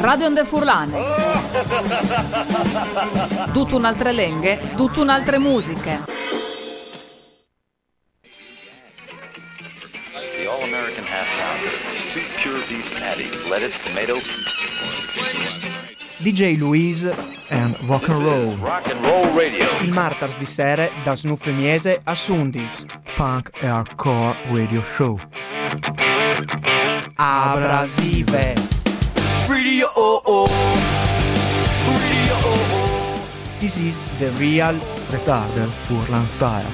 Radio Onde Furlane. Tutto un'altre lenghe, tutto un'altre musiche. The all-American half pound, two pure beef patties, lettuce, tomato, DJ Louise and Rock and Roll. rock and roll radio. Il Martars di Sere da Snuffemiese a Sundis. Punk e Hardcore Radio Show. Abrasive. Radio oh oh. Radio oh oh. This is the real retarder Furlan style.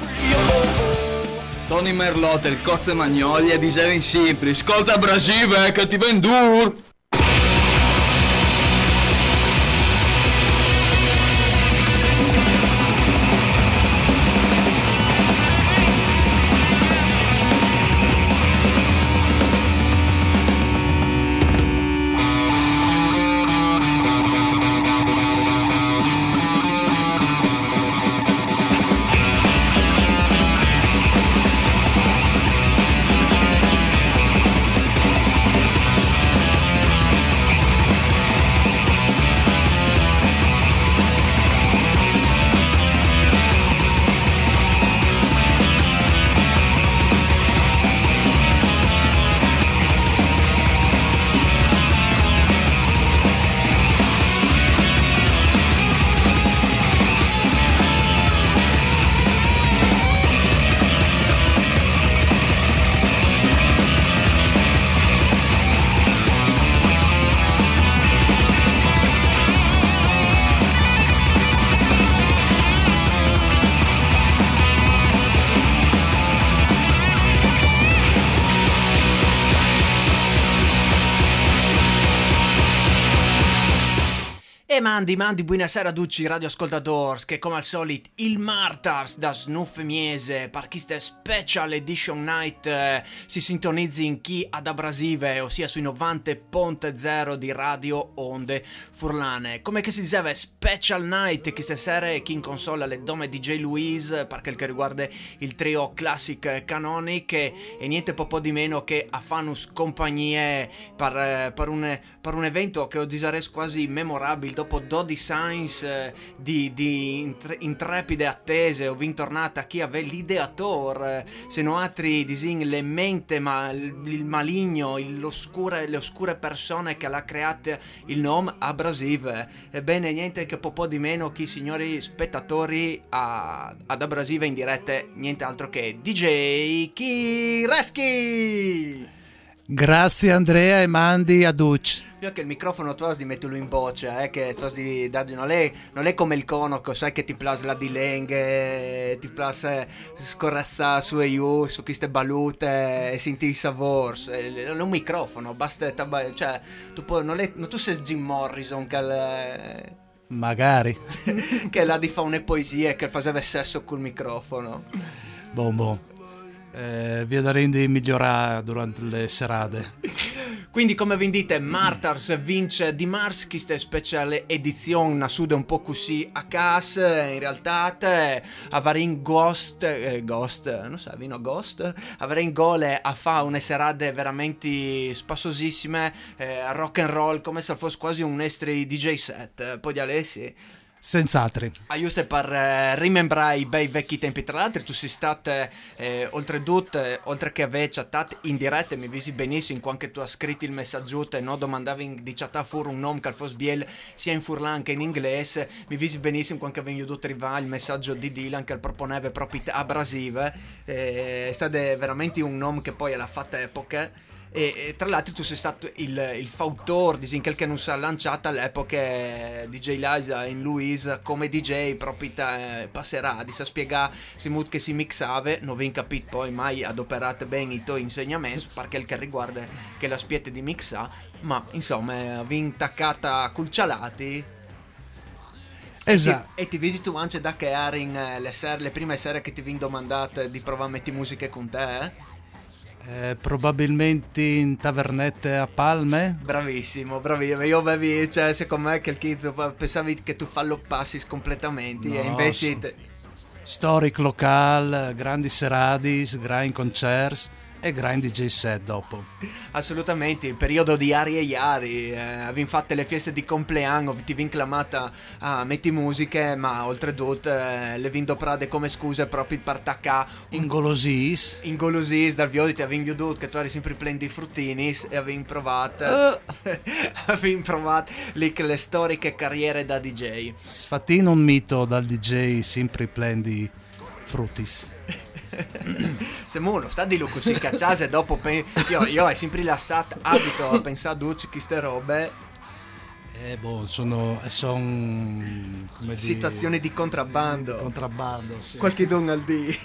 Tony Merlot, il Cozze Magnolia di Seven Simpli. Ascolta Brasive che ti vendur! Mandi, mandi, buonasera a tutti radioascoltadores che come al solito il Martars da Snuffemiese per questa special edition night eh, si sintonizzi in chi ad Abrasive, ossia sui 90.0 di Radio Onde Furlane. Come che si diceva, special night questa sera chi in console alle dome DJ Louise per quel che riguarda il trio Classic Canonic e, e niente po' di meno che a Fanus compagnie per, eh, per un, per un evento che ho disares quasi memorabile dopo 12 signs eh, di, di intre- intrepide attese ho vintornata chi aveva l'ideatore se no altri disin le mente ma il, maligno il- le oscure persone che l'ha creato il nome abrasive. Ebbene niente che po' di meno chi signori spettatori a- ad abrasive in dirette niente altro che DJ Kireski Grazie Andrea e mandi a Duc. io che il microfono tu di metterlo in voce, eh, che tu di dargli, non è, non è come il conoco, sai che ti piace la di lenghe, ti piace scorrazzare su e giù, su queste balute e senti i savors, Eh, non è un microfono, basta, cioè, tu, puoi, non, è, non tu sei Jim Morrison che, il- Magari. che là di fa una poesia e che faceva sesso col microfono. Bon bon. Eh, vedremo di migliorare durante le serate. Quindi come vi dite, Martars vince di Mars questa speciale edizione nasude un po' così a casa, in realtà te, avrei Ghost, eh, Ghost, non so, vino Ghost, avrei in gole a fare una serate veramente spassosissime, eh, rock and roll, come se fosse quasi un estri DJ set, poi di Alessi. Senz'altro. Ah, giusto per eh, rimembrare i bei vecchi tempi. Tra l'altro, tu sei stato, eh, oltretutto, eh, oltre che aver chattato in diretta, mi visi benissimo quando tu hai scritto il messaggio e no, domandavi di chattare fuori un nome che al fosse biel sia in furlan che in inglese. Mi visi benissimo quando avevi dovuto arrivare il messaggio di Dylan che proponeva proprio abrasive. Eh, è stato veramente un nome che poi alla fatta epoca. E, e tra l'altro tu sei stato il, il fautore di quel che non si è lanciata all'epoca eh, DJ Liza in Louise come DJ proprio eh, passerà di sa spiegare si mut che si mixava non vi capito poi mai adoperate bene i tuoi insegnamenti per quel che riguarda che la spiete di mixa ma insomma vi intaccata col cialati Esatto. e ti visito anche da che erano eh, le, le prime sere che ti vi domandate di provare a mettere musiche con te eh? Eh, probabilmente in tavernette a Palme. Bravissimo, bravissimo. Io avevi, cioè, secondo me che il kid pensavi che tu fallo passi completamente No, e invece sì. te- Storic local, grandi seradis, grandi concerts. E grind DJ set dopo. Assolutamente, il periodo di Ari e Iari, eh, avevamo fatto le feste di compleanno, ti vin clamata a metti musiche, ma oltretutto eh, le vin doprade come scuse proprio per attaccare Ingolosis. ingolosis dal viodo ti avevi veduto che tu eri sempre pieno di fruttini e avevi provato avevi provato che le storiche carriere da DJ Sfatino un mito dal DJ sempre plen di frutis. se uno sta di lui così cacciase dopo pen- io, io è sempre rilassato abito a pensare a duci queste robe Eh, boh, sono, son, situazioni di contrabbando contrabbando, sì. qualche don al di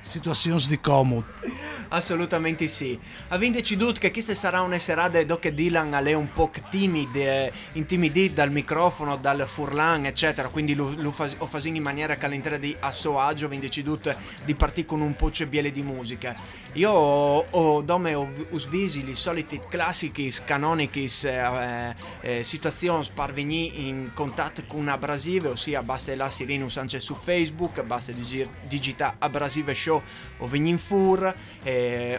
situazioni di comodo. Assolutamente sì. Avete deciduto che questa sarà una serata dove Dylan è un po' timide, intimidito dal microfono, dal furlan, eccetera. Quindi lo, lo fas- ho fatto in maniera che all'interno di a suo agio avete deciduto di partire con un po' biele di musica. Io ho, ho dome ho usvisi i soliti classici, canonici eh, eh, situazioni per venire in contatto con Abrasive, ossia basta la Sirinus anche su Facebook, basta digi- digita Abrasive Show o in fur. Eh,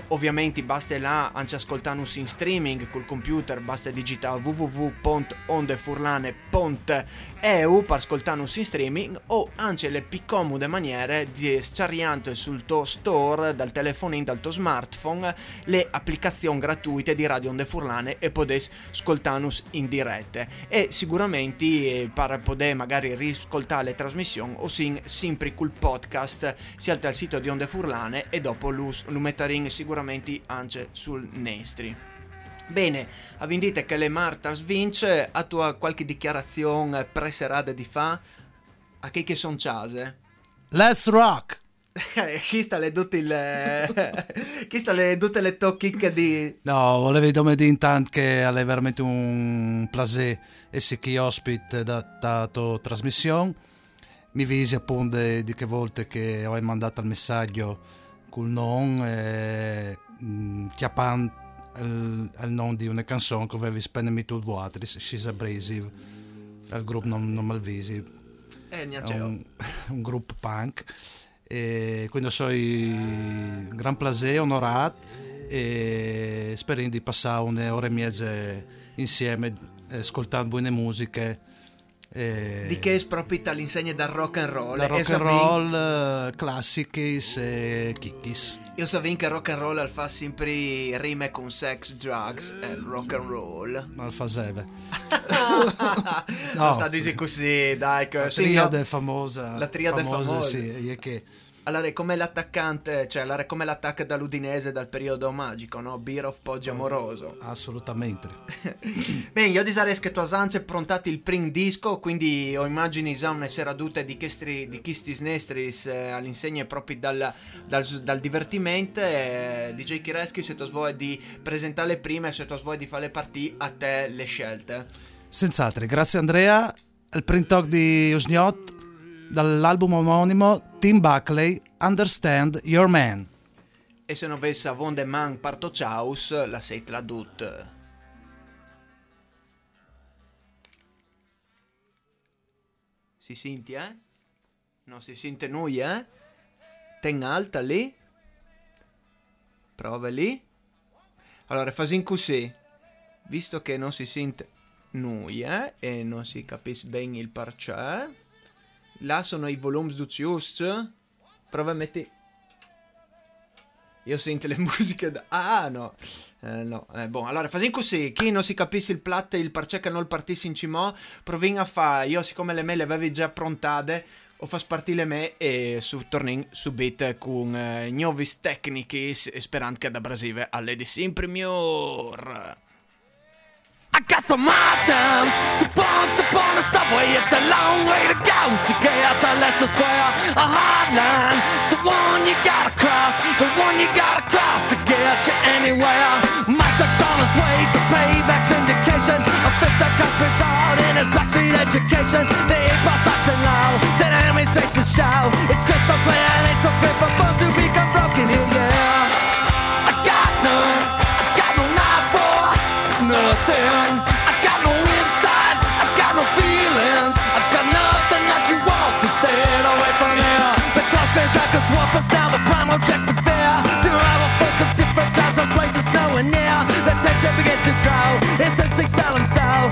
ovviamente basta là anche ascoltarnos in streaming col computer, basta digitare www.ondefurlane.eu per ascoltarnos in streaming o anche le più comode maniere di scariante sul tuo store, dal telefonino, dal tuo smartphone, le applicazioni gratuite di Radio Onde Furlane e potete ascoltarnos in diretta. E sicuramente eh, per poter magari riscoltare le trasmissioni o sin, sempre col podcast sia al sito di Onde Furlane e dopo lo metteremo sicuramente anche sul Nestri. Bene, avendite che le Martars vince, a tua qualche dichiarazione preserata di fa? A che che son ciase? Let's rock! Eh, Chi sta le tutte il... Chi sta le tutte le tocchiche di... No, volevo dire intanto che è veramente un piacere essere qui ospite da dato trasmissione. Mi visi appunto di, che volte che ho mandato il messaggio col nome e mm, chiappando il, il nome di una canzone che avevi spennemi tu vuotri, She's Abrasive, il gruppo non, non malvisi, Eh, un, un gruppo punk e quindi sono un gran piacere, onorato e spero di passare un'ora e mezza insieme eh, ascoltando buone musiche e Di che è proprio all'insegna del rock and roll. da E rock and roll, eh, classicis e kickis. Io sapevo che rock and roll al fa sempre rime con sex, drugs e rock and roll. Ma il faseve. no, sta a dire così, dai. La triade no. famosa. La triade famosa. Sì, è che Allora, è come l'attaccante, cioè, allora è come l'attacco dall'Udinese dal periodo magico, no? Beer of Poggio Amoroso. assolutamente. Bene, io disarei che tu hai prontato il primo disco, quindi ho immagini già una seraduta di questi di questi snestris eh, all'insegna proprio dal, dal, dal divertimento. Eh, DJ Kireschi, se tu vuoi di presentare le prime, se tu vuoi di fare le partite, a te le scelte. Senz'altro, grazie Andrea. Il print talk di Usniot dall'album omonimo Tim Buckley, Understand Your Man. E se non avesse Von de Man Parto Chaus, la sei la dut. Si senti, eh? Non si sente noi, eh? Ten alta lì. Prova lì. Allora, fasin così. Visto che non si sente noi, eh? E non si capisce bene il perché. Là sono i volumi du giusto. Prova a mettere... Io sento le musiche da... Ah, no. Eh, no. Eh, boh, allora, fasin così. Chi non si capisce il plat e il perché che non partisse in cimò, provin a fa. Io, siccome le me le avevi già prontate, ho fa spartire me e su tornin subito con eh, nuovi tecnici e sperando che da Brasile alle di sempre miglior. I got some hard times to punks upon the subway. It's a long way to go to get out to Leicester Square. A hard line, so one you gotta cross, the one you gotta cross to get you anywhere. My duck's on his way to payback syndication. A fist that cost me out in his backstreet education. The ball action low, enemies face the show. It's crystal clear and it's so great exile himself.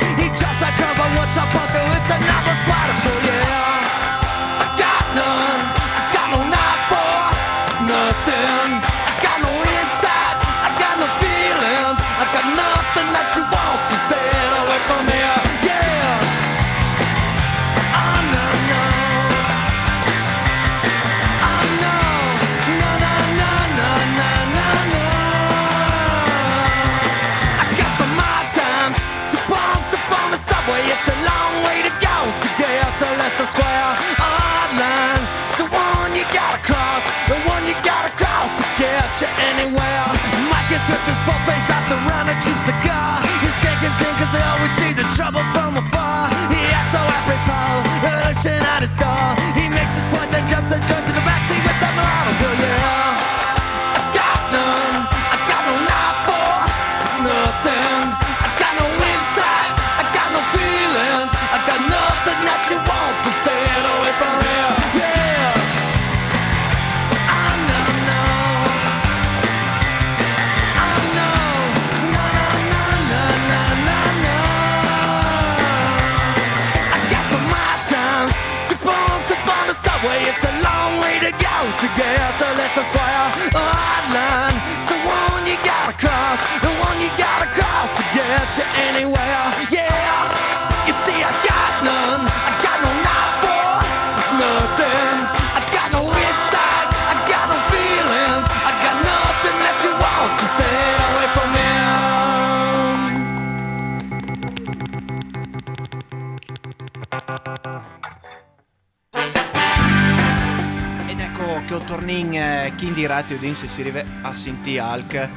Diretta udin se si arriva a sentire Alc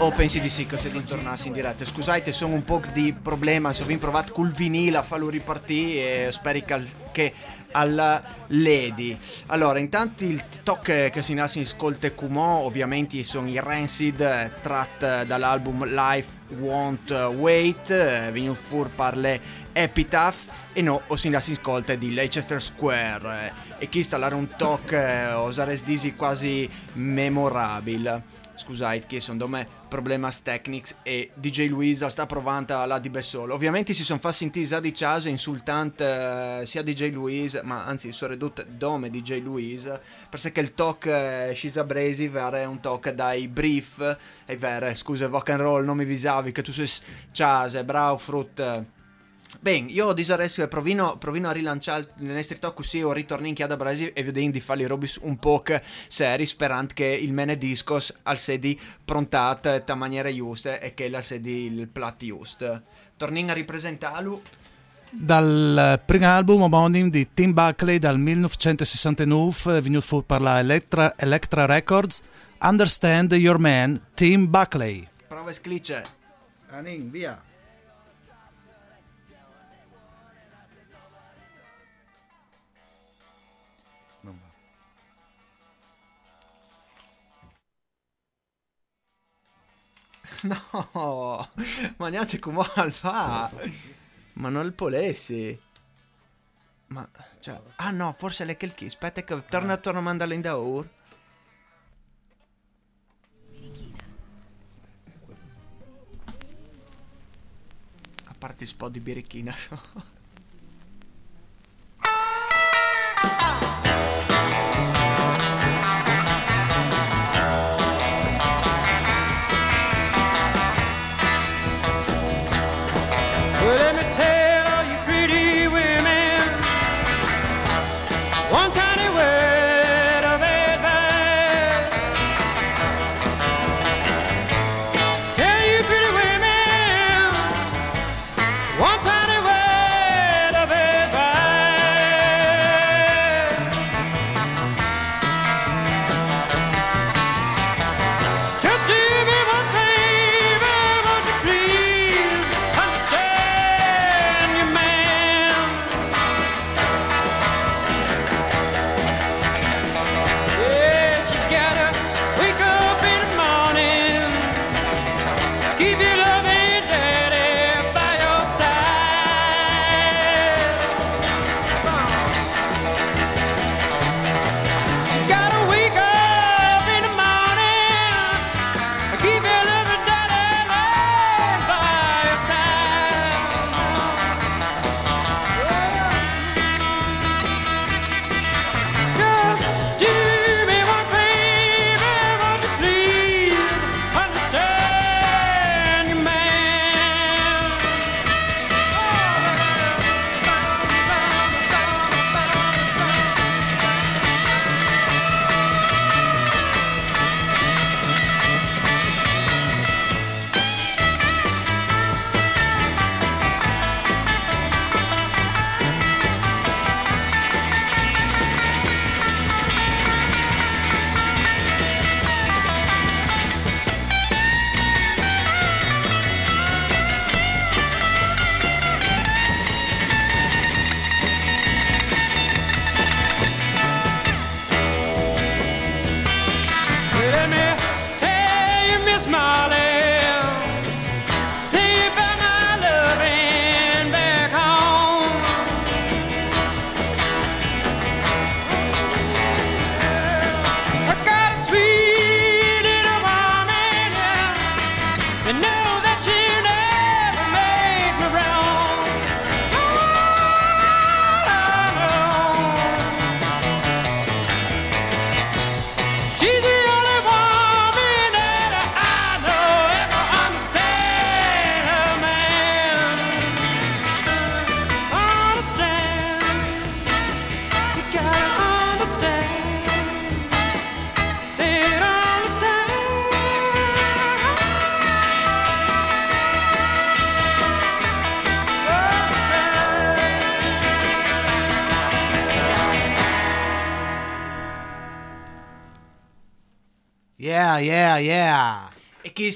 o pensi di sì se non tornassi in diretta? Scusate sono un po' di problema se vi provato col vinile a farlo ripartire e speri che alla Lady. Allora intanto il talk che si nasce in scolte Kumon ovviamente sono i Rancid eh, tratt dall'album Life Won't Wait eh, venuto fuori per le Epitaph e no o si nasce in scolte di Leicester Square. Eh, e chi sta un talk eh, osares disi quasi memorabile scusate che sono me problemas technics e DJ Luisa sta provando la di Bessolo. Ovviamente si sono fatti sentire di casa insultante eh, sia DJ Luisa ma anzi sono ridotto dome DJ Luisa perché il talk eh, Scisa Bresi è un talk dai brief è vero scusa rock and roll non mi visavi che tu sei chase bravo frut Ben, io adesso provino, provino a rilanciare il nostro talk così o ritorno in chiada Brasi e vedo di fare i robis un po' seri sperando che il mene discos al sedi prontate in maniera giusta e che la sedi il plat giusto. Tornin a ripresentarlo Dal primo album omonimo di Tim Buckley dal 1969, venuto fuori per la Electra, Electra Records, Understand Your Man, Tim Buckley. prova sclicce. Anin, via. No, ma neanche come al fa. Ma non il polessi. Ma, cioè, ah no, forse è che il chi. Aspetta che torna torna a mandarla in da ur. A parte il spot di birichina.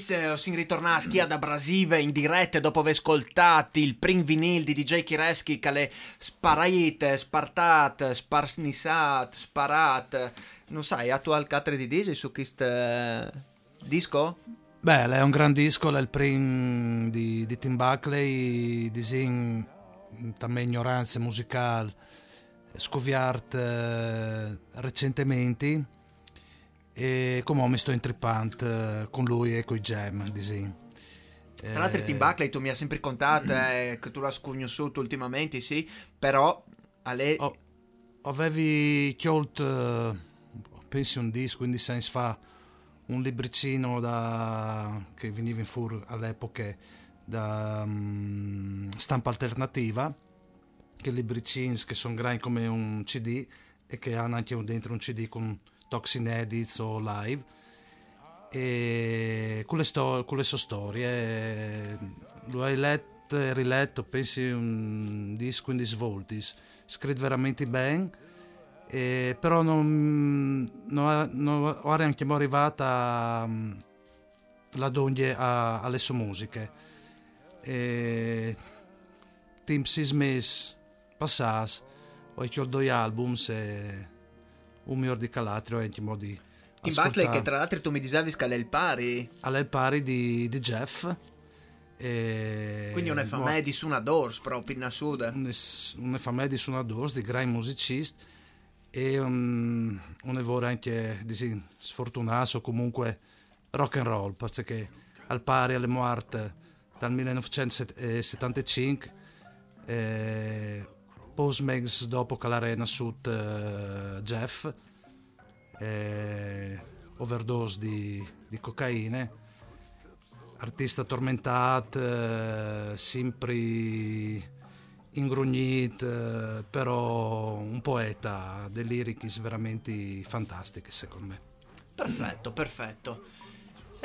E chi se si ritorna a schia da Brasive in diretta dopo aver ascoltato il prim vinil di DJ Kireski che le sparate, spartate, sparsnissate, sparate. Non sai, attual catre di DJ su questo eh, disco? Beh, è un gran disco, è il primo di, di Tim Buckley, disin también ignoranze musicali, scoviart eh, recentemente e come mi sto intrippando eh, con lui e con i jam, disin. Tra l'altro Tim Buckley tu mi hai sempre contato eh, che tu l'hai sconosciuto ultimamente, sì, però a lei... Oh, avevi chiolto, pensi un disco, 15 anni fa, un libricino da, che veniva in fur all'epoca da mm, stampa alternativa, che libricini che sono grandi come un CD e che hanno anche dentro un CD con Toxin Edits o live e con le, sto- con le sue storie. Lo hai letto e riletto pensi un disco in svoltis scritto veramente bene e però non, non, non ora anche arrivata mm, la donne a- alle sue musiche. E Tim Sismes passas ho i due album e un miglior di Calatrio e anche mo di Tim Buckley che tra l'altro tu mi dicevi che è il pari, al pari di, di Jeff e quindi è famè di Suna Doors proprio in sud. una famiglia di suonadores, di grandi musicisti e um, un lavoro anche di sfortunato comunque rock and roll perché al pari alle morte dal 1975 eh, post dopo che l'Arena Sud eh, Jeff eh, overdose di, di cocaine artista tormentato, eh, sempre ingrugnito, eh, però un poeta, delle lyrics veramente fantastiche secondo me. Perfetto, perfetto.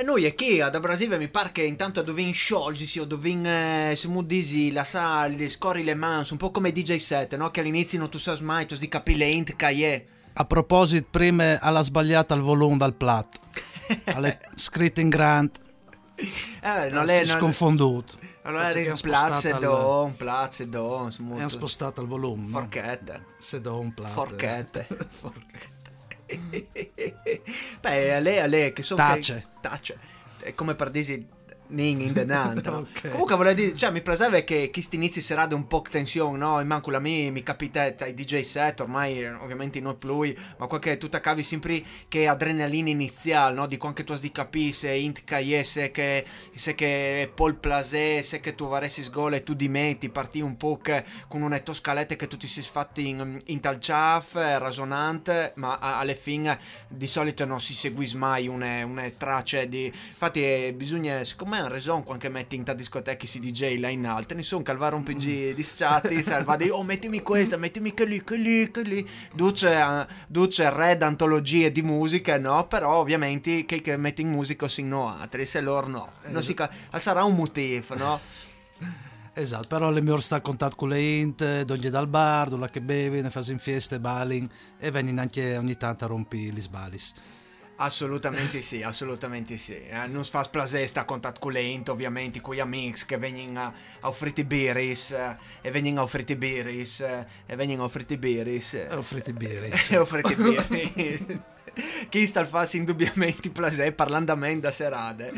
E noi è che da Brasile mi pare che intanto dovin sciolgersi o dovin, eh, disi, la sa, le scori le mans, un po' come DJ set, no? Che all'inizio non tu sai mai, tu di capire int caie. A proposito, prima alla sbagliata il volume dal plat, alle scritte in grande, Eh, non si è... è non- sconfonduto. Allora era spostato placedo, al- un placedo, Hanno smooth. spostato il volume. Forchette. Se do un plat. Forchette. Forchette. Beh, a lei, a lei, che sono... Tace. Che, tace. È come per dire ning in denante. no? Ok. Comunque volevo dire, cioè mi piaceva che questi inizi serate un po' tensione, no? In manco la mia mi capita ai DJ set, ormai eh, ovviamente non più, ma qualche tutta cavi sempre che adrenalina iniziale, no? Di quando tu di capire se int caie, se che, se che Paul Plasé, se che tu varessi sgole e tu di me ti parti un po' che con una toscalette che tu ti sei fatti in, in tal ciaf, eh, rasonante, ma alle fine di solito non si seguis mai une, une tracce di... Infatti eh, bisogna, secondo me è un raison quando metti in ta discoteca si DJ là in alto, ne sono calvare un PG di schatti, salva di oh mettimi questa, mettimi che lì, che lì, che lì, duce, eh, duce red antologie di musica, no? Però ovviamente che, che metti in musica si no altri, se loro no, non si ca- sarà un motivo, no? Esatto, però le mie sta a contatto con le int, dogli dal bar, dove che bevi, ne fai in fieste, balling e vengono anche ogni tanto a rompi gli sbalis. Assolutamente sì, assolutamente sì. Eh, non si fa splasè sta contatto con l'ente, ovviamente, con gli amici che vengono a, a offrire biris, eh, e vengono a offrire biris, eh, e vengono a offrire biris. E offrite birre. E offrite biris. Chi sta al farsi indubbiamente plasè parlando a me da serate.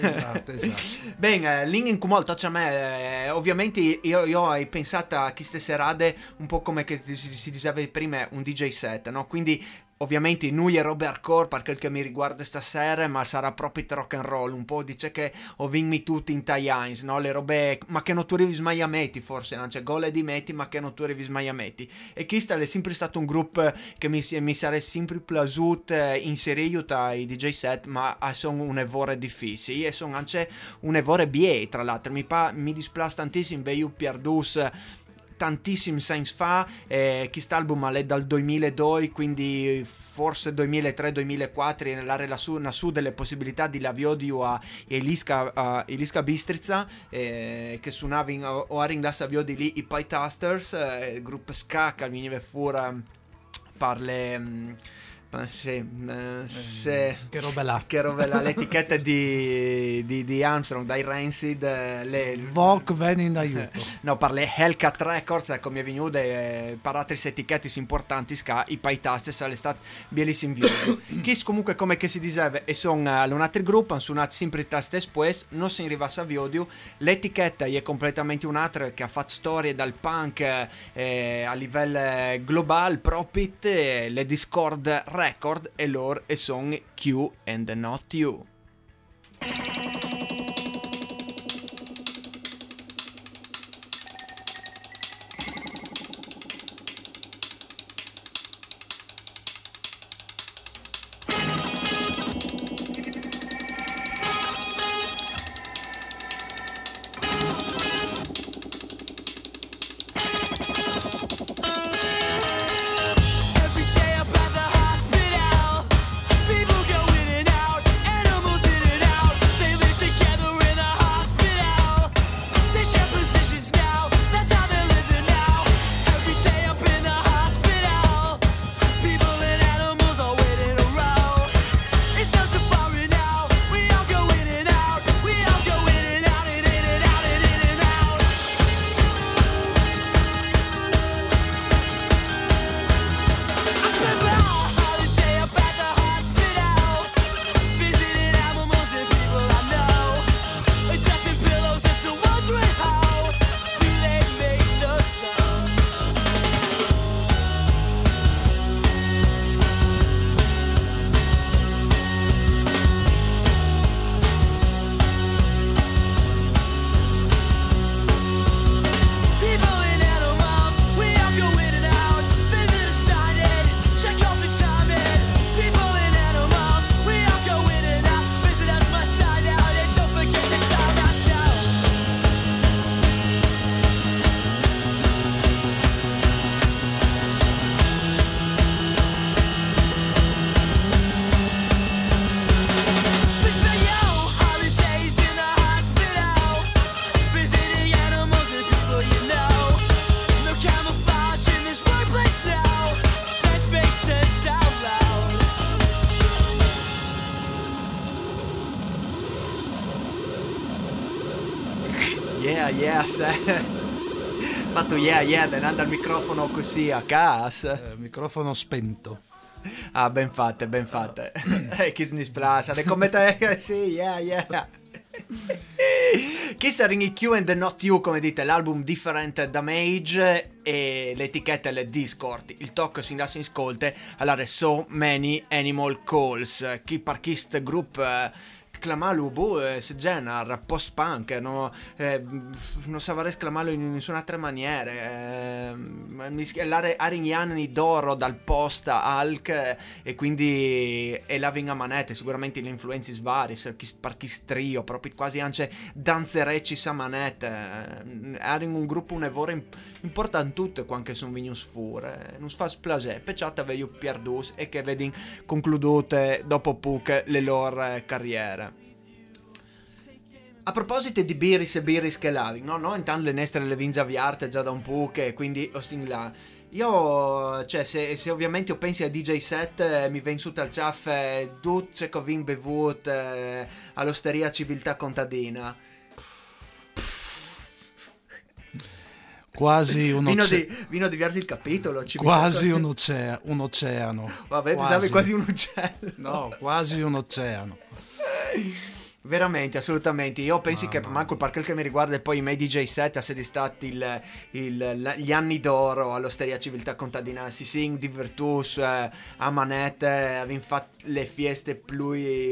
Esatto, esatto. Bene, lì in molto a me, eh, ovviamente io, io ho pensato a queste serate un po' come che si, si diceva prima un DJ set, no? Quindi Ovviamente noi è robe hardcore per quel che mi riguarda stasera, ma sarà proprio rock and roll. Un po' dice che ho vinto tutti in Taians, no? Le robe, ma che non tu arrivi smaiameti forse, non c'è gole di metti, ma che non tu arrivi smaiameti. E Kistal è sempre stato un gruppo che mi, mi sarebbe sempre piaciuto eh, inserire i DJ set, ma ah, sono un evore difficile. E sono anche un evore BA, tra l'altro. Mi, pa, mi dispiace tantissimo, ve io pierdus tantissimi anni fa, eh, quest'album è dal 2002, quindi forse 2003-2004 nella relazione su delle possibilità di Laviodio a Eliska, a Eliska eh, che suonavano o a ringlas lì i Pie Tasters, eh, gruppo ska che veniva fuori per le... eh, sì, eh, sì. Che roba là. Che roba là, l'etichetta di, di, di Armstrong, dai Rancid, eh, le, Vogue viene in aiuto. No, per le Hellcat Records, ecco, mi è venuto eh, per altre etichette importanti, ska, i paitaste, sarebbe stato bellissimo video. Chi comunque, come che si diceva, e sono uh, un altro gruppo, hanno suonato sempre i taste espues, non si arriva a video, l'etichetta è completamente un'altra che ha fatto storie dal punk eh, a livello eh, globale, Propit, eh, le Discord Record e loro e sono Q and Not You. Se. Fatto yeah, yeah, tenendo il microfono così a casa. Eh, microfono spento. Ah, ben fatte, ben fatte. Eh, chi ne splaza, come te, eh, sì, yeah, yeah. Kiss Ring Q and Not You, come dite, l'album Different Damage e l'etichetta è Discord. Il tocco si in scolte allora So Many Animal Calls. Chi parchist group eh, clamarlo boh, eh, se genere post-punk, no, eh, non saprei esclamarlo in nessun'altra maniera. Eh, mischiare Arignan d'oro dal post Hulk eh, e quindi e Laving a manette, sicuramente le influenze vari, parchistrio, proprio quasi anche danzerecci a manette. Eh, Aring un gruppo un evore imp- importante quando sono venuti fuori. Eh, non si fa splagare, pecciata avevo pierdus e che vedi concludute dopo poco le loro eh, carriere. A proposito di Biris e Biris che lavi, no? No, intanto le nestre le vinge avviate già da un po' e quindi ostin là. Io, cioè, se, se ovviamente io pensi a DJ set, eh, mi viene su al ciaff eh, duce che vin bevut eh, all'osteria civiltà contadina. Quasi un, Vino oce- di, vino di versi il capitolo. quasi un, ocea- un oceano. Vabbè, pensavi quasi un uccello. No, quasi un oceano. Veramente, assolutamente. Io penso Mamma che manco per quel che mi riguarda e poi i miei DJ set siete stati il- il- gli anni d'oro all'Osteria Civiltà Contadina. Si sing divertus eh, a manette, avevamo fatto le fieste più,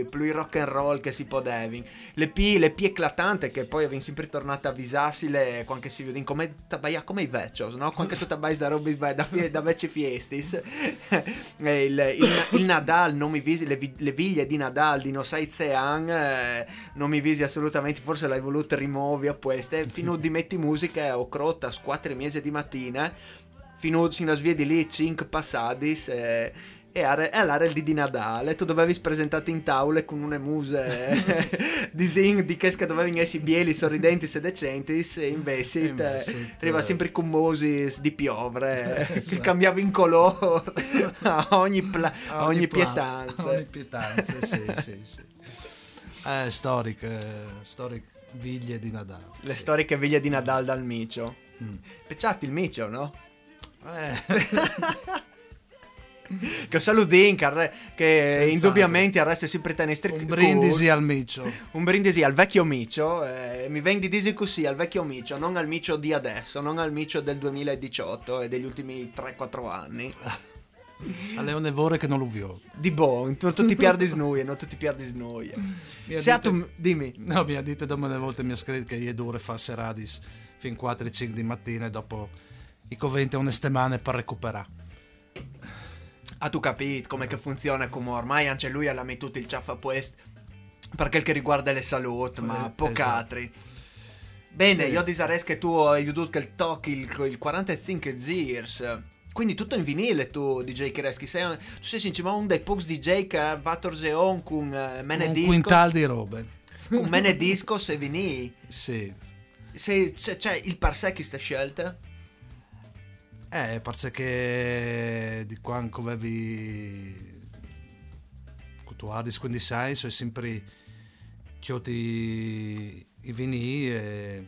più rock and roll che si potevi. Le più le più eclatante che poi avevamo sempre tornato a visarsi le quando si vedono come tabaia come i vecchios, no? Quando tu tabai da robe da, da vecchi fiestis. Il, il- il Nadal non mi visi le, le viglie di Nadal di Nosai Zean eh, non mi visi assolutamente forse l'hai voluto rimuovi a queste fino di metti musica o crotta a 4 mesi di mattina fino, a svia di lì 5 passati e e are- all'area di Nadal tu dovevi presentare in tavole con une muse di zing di che che dovevi essere bieli sorridenti e decenti e invece arriva eh. sempre con mosi di piovre che Esatto. cambiava in colore a ogni, pla- a ogni, pla- pietanza a ogni pietanza, sì, sì, sì. Eh, storiche, storiche viglie di Nadal. le sì. storiche viglie di Nadal dal micio Mm. pecciati il micio no? Eh, che saludin che, Senz'altro. indubbiamente arresta sempre tenestri un brindisi al micio. un brindisi al vecchio micio eh, mi vendi disi così al vecchio micio non al micio di adesso non al micio del 2018 e degli ultimi 3-4 anni A Leone Vore che non lo vio. di buon non tutti perdi snoie non tutti perdi snoie Mi ha se a detto- tu dimmi No, mi ha detto dopo delle volte mi ha scritto che è dure fa seradis fin 4-5 di mattina e dopo i coventi una settimana per recuperare. Ah, tu capito come che funziona, come ormai anche lui ha mettuto il ciaffa quest per quel che riguarda le salute, ma Eh, pocatri. Bene, io disarei che tu hai veduto che tocchi il, il 45 Zears. Quindi tutto in vinile tu, DJ Kireski. Sei, un- tu sei sincero un dei pochi DJ che ha fatto Orseon con uh, Mene un Disco. quintal di robe. Con Mene Discos e vinili. Sì. Se, c'è, c'è il per sé chi sta scelta? Eh, parce che di quando avevi tu Adis quindi sai, sono sempre chioti i vini e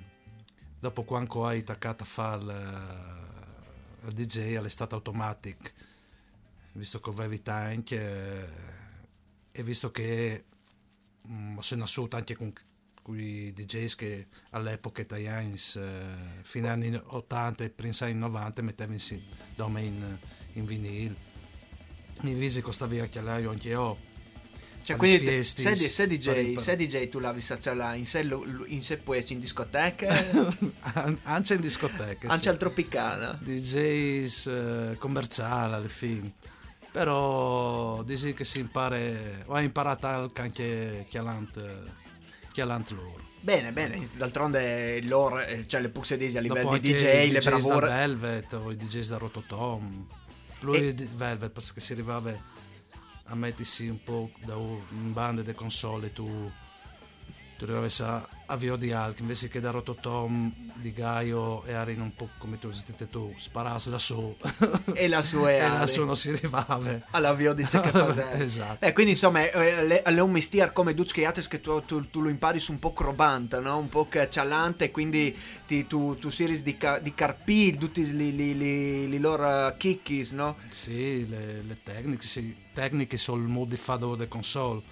dopo quando hai attaccato a fare il DJ all'estate automatic, visto che avevi tank eh, e visto che mm, sono assoluto anche con quei DJs che all'epoca italiani eh, fine anni 80 e primi anni 90 mettevano in, dome in, in vinile mi visi costa via che l'aio anche io Cioè, quindi te- sei, sei DJ, sei DJ, tu lavi là in sé, in sé puoi in discoteca, An- anche in discoteche anche sì. al Tropicana. DJs eh, commerciali alla fine però dici che si impara ho imparato anche chialant loro Bene, bene, d'altronde loro, eh, cioè le puxedesi a livello di DJ, le DJs da bravure. Velvet o i DJs da Rototom lui E- Velvet perché si arrivava a mettersi un po' da u- in bande de console tu tu arrivavi a avvio di Alk invece che da Rototom di Gaio e Arin un po' come tu sentite tu sparassi da su E la sua e Ari. lassù non si arrivava All'avvio che cos'è. Esatto. Eh, quindi insomma, eh, le- è un mestiere come Dutch Yates che tu, tu- tu lo impari su un po' crobante, no? Un po' cialante, quindi ti- tu, tu si di, ca- di carpire tutti i loro kickis, no? sì le, le tecniche sì, tecniche sul modificato delle console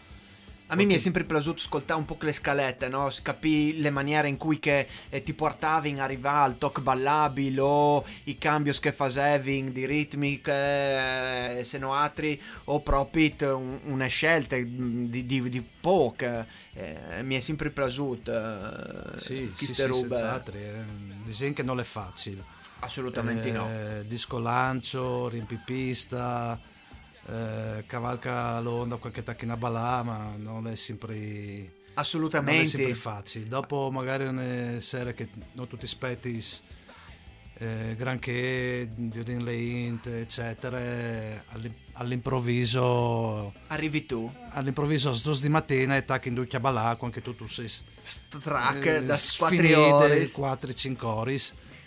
A me mi è sempre piaciuto ascoltare un po' le scalette, no? Si capì le maniere in cui che, eh, ti portavi in arrivare al talk ballabile o i cambios che facevi di ritmiche, eh, se no altri, o proprio un- una scelta mm, di, di, di poche. Eh, mi è sempre piaciuto. eh, sì, sì, sì, senz'altro, eh. Che non è facile Assolutamente no. Eh, disco lancio, riempipista, eh, cavalca l'onda qualche tacchina balà, ma non è sempre, non è Assolutamente. sempre facile. Dopo magari una serie che non tutti aspetti, eh, granché, Viodin Leint, eccetera, all'im- all'improvviso, Arrivi tu, all'improvviso a di mattina e tacchi in due balà, anche tu tu sei st- track eh, da sfinite, 4 ore. 4-5 ore,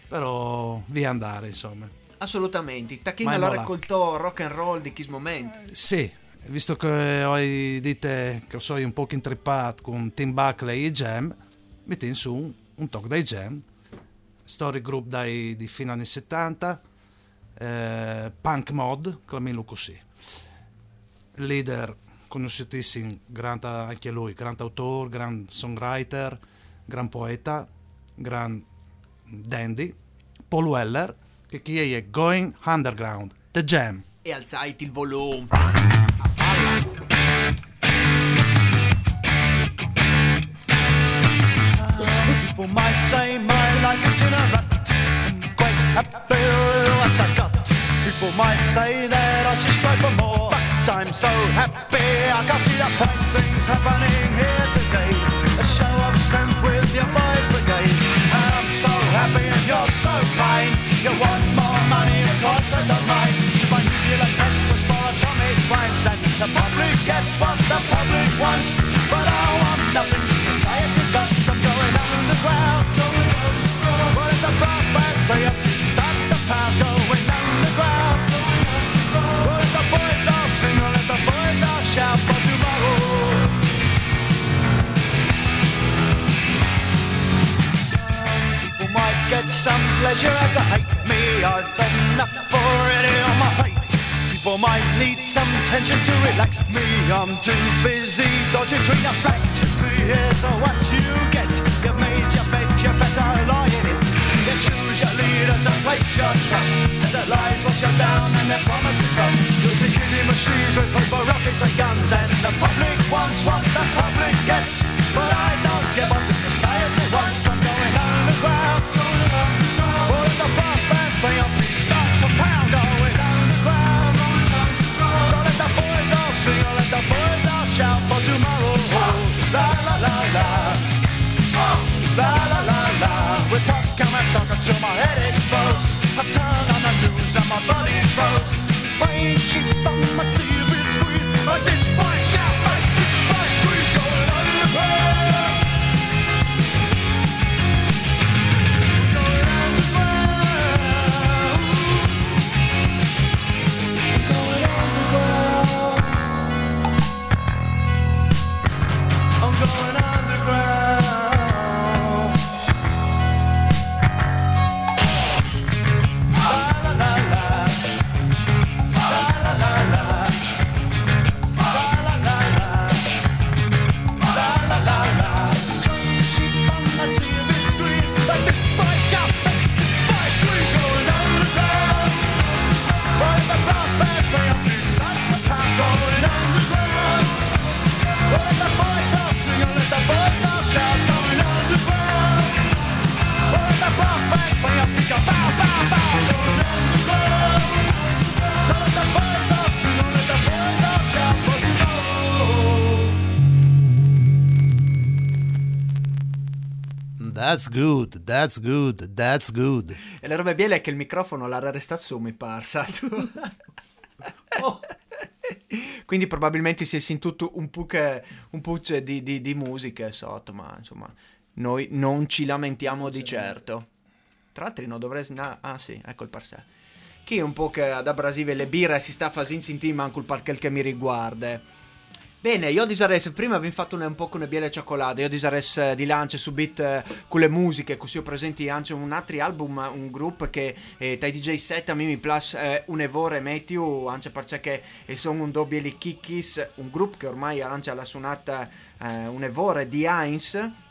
però via andare insomma. Assolutamente. Tacchino Mai allora molla. raccoltò rock and roll di Kiss Moment. Sì, visto che hai dite che sono un po' intrippato con Tim Buckley e Jam, metti in su un, un talk dai Jam, story group dai, di fino anni 70, eh, punk mod, chiamiamolo così. Leader conosciutissimo, gran, anche lui, gran autore, gran songwriter, gran poeta, gran dandy, Paul Weller, che chi è Going Underground, The Jam. E alzate il volume. People might say my life is in a rut. I'm quite happy with what I got. People might say that I should strive for more. But I'm so happy I can see the fine things happening here today. A show of strength with your boys brigade. I'm so happy and you're so kind. You want more money, of course I don't mind. To my nuclear textbooks for atomic rhymes. And the public gets what the public wants. But I want nothing society's got. I'm going underground. But if the brass bands play up, start to pound, going underground. Well, if the boys all sing, or if the boys all shout for tomorrow. Some people might get some pleasure out of hate me. I've had enough already on my plate. People might need some tension to relax me. I'm too busy dodging between the facts. You see, here's what you get. You've made your bed, you better lie in it. You choose your leaders and place your trust. As their lies wash you down and their promises rust. Using killing machines with paper rockets and guns. And the public wants what the public gets. But I don't give what the society wants. That's good, that's good, that's good. E le robe biele è che il microfono l'ha restato su, mi parsa. Oh. Quindi probabilmente si è sentito un puc, un pucce di, di, di musica sotto, ma insomma, noi non ci lamentiamo di certo. Tra l'altro non dovrei... na- Ah sì, ecco il parcel. Chi un po' che da Brasile le birre si sta facendo sentire manco il parquel che mi riguarda. Bene, io disares, prima abbiamo fatto un, un po' con le biele cioccolate, io disares eh, di lance subito eh, con le musiche, così ho presenti anche un altro album, un gruppo che eh, dai DJ set a me mi piace eh, un evore Matthew, anche perché sono un doppio Kikkis, un gruppo che ormai ha lanciato la suonata eh, un evore di Heinz,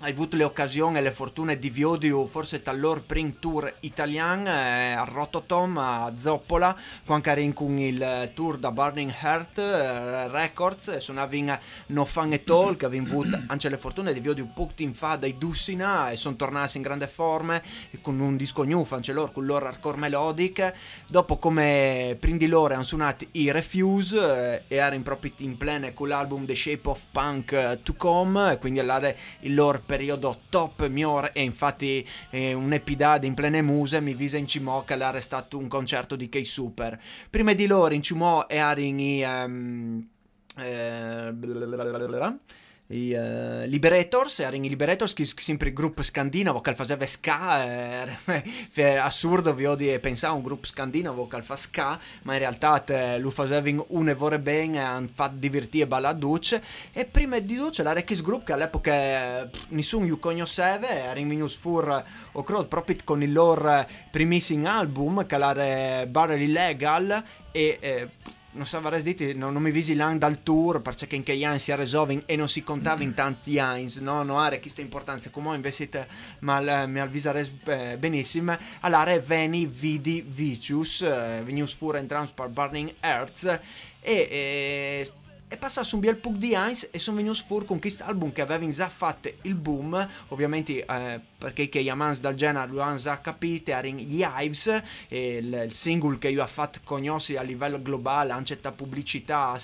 hai avuto le occasioni e le fortune di Viodio forse dall'or primo tour italiano eh, a Rototom a Zoppola quando eri con il eh, tour da Burning Heart eh, Records e suonavi in No Fun at All che avevi avuto anche le fortune di Viodio un po' in fa dai Dussina e sono tornati in grande forma con un disco new anche loro con loro hardcore melodic. Dopo come prima di loro hanno suonato i Refuse eh, e erano proprio in plena con l'album The Shape of Punk eh, to Come e quindi allora il loro periodo top migliore e infatti eh, un'epidade in plene muse mi vise in Cimò che l'era stato un concerto di K-Super. Prima di loro in Cimò erano i ehm, eh, i eh, Liberators erano i Liberators che sempre gruppo scandinavo che faceva ska eh, è assurdo vi odi pensare a un gruppo scandinavo che fa ska ma in realtà te, lo faceva un evore bene hanno fatto divertire balla duce. E prima di duce la Rex Group che all'epoca eh, nessuno lo conosceva era in minus fur o credo proprio con il loro primissimo album che era Barrel Illegal e eh, non so avrei detto, non, non mi visi l'anno dal tour perché in che anni si resolve e non si contava in tanti anni, no? Non ha questa importanza, come invece mal, mi avvisare eh, benissimo, allora veni vidi vicius, eh, venius fura in Transport Burning Earth e... e e passato un bel po' di anni e sono venuto fuori con questo album che aveva già fatto il boom ovviamente eh, perché che gli amanti del genere lo hanno capito erano gli Hives il, il single che io ho fatto conoscere a livello globale anche da pubblicità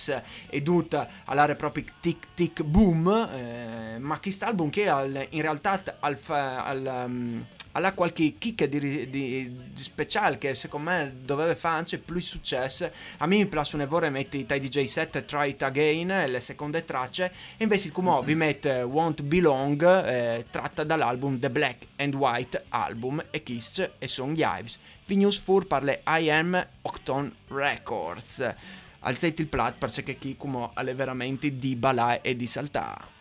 e tutto all'area proprio tic tic boom eh, ma questo album che al, in realtà al, al um, alla qualche chicca di, di, di, speciale che secondo me doveva fare anche più successo. A me mi piace un metti dai DJ set Try It Again, le seconde tracce, e invece come mm-hmm. vi mette Won't Belong, eh, tratta dall'album The Black and White Album e Kiss e Song Hives. Vignews fur per le I Am Octon Records. Alzate il plat perché chi come alle veramente di balà e di saltare.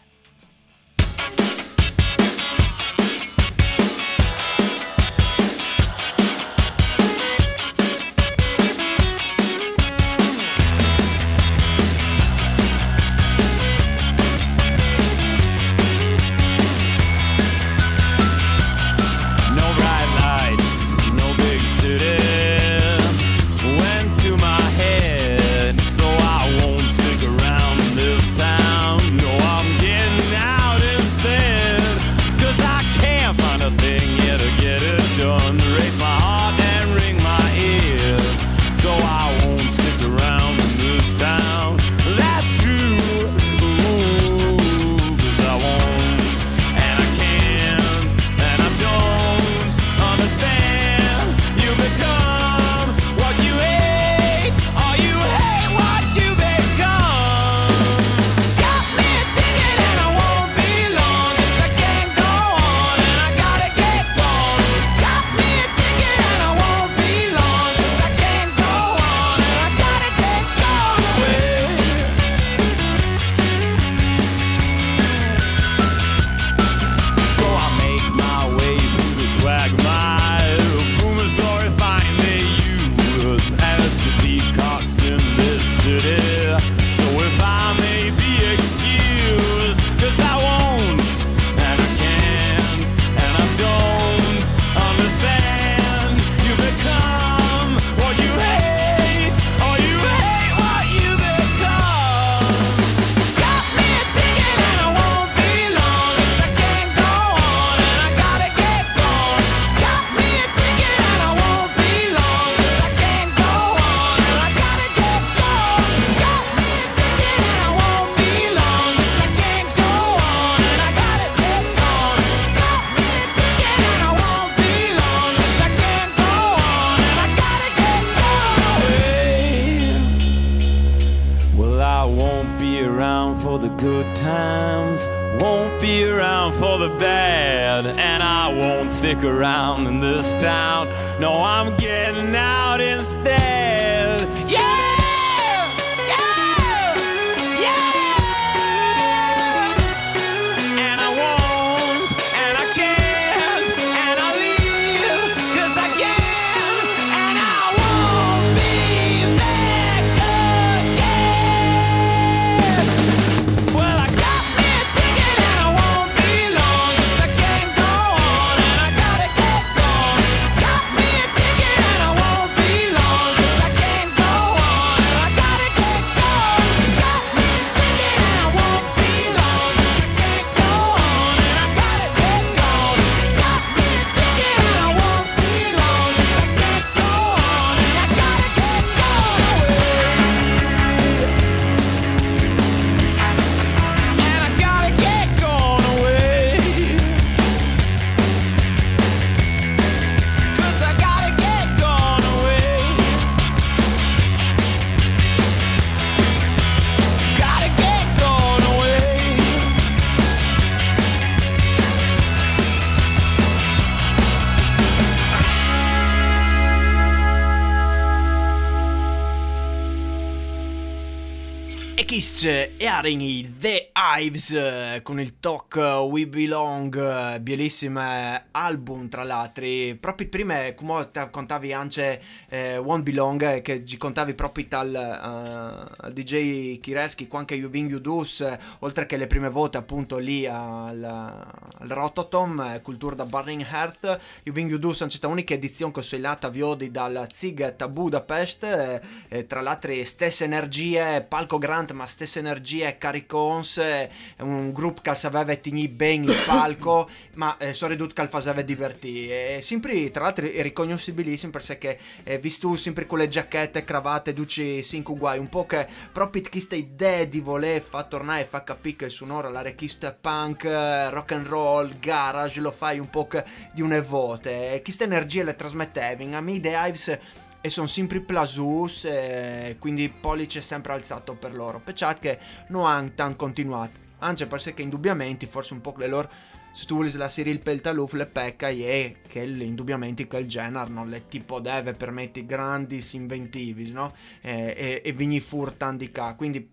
The Hives eh, con il talk eh, We Belong, eh, bellissime album tra l'altro, proprio prima come contavi anche eh, Won't Belong eh, che ci contavi proprio al, uh, DJ Kireski quando You Ving You Dus, eh, oltre che le prime volte appunto lì al, al Rototom, eh, cultura da Burning Heart, You Ving You Dus è unica edizione consigliata viodi dal Zig a Budapest, eh, eh, tra l'altro stesse energie, palco grande ma stesse energie caricons, è un gruppo che sapeva tenere bene il palco, ma eh, sono ridotto che faceva divertire. E sempre, tra l'altro, è riconoscibilissimo perché eh, visto sempre con le giacchette, cravatte, duci cinque guai, un po' che proprio questa idea di voler far tornare e far capire che il sonoro, la rechista punk, eh, rock and roll, garage, lo fai un po' che di une volte. E queste energie le trasmettevi. A me The Hives e sono sempre plasus e quindi pollice sempre alzato per loro peccato che non hanno tan continuato anche perché indubbiamente forse un po' le loro se tu vuoi la serie il peltaluf le pecca è che indubbiamente quel genere non le tipo deve permettere grandi inventivi no? e, e, e vigni furtan di qua quindi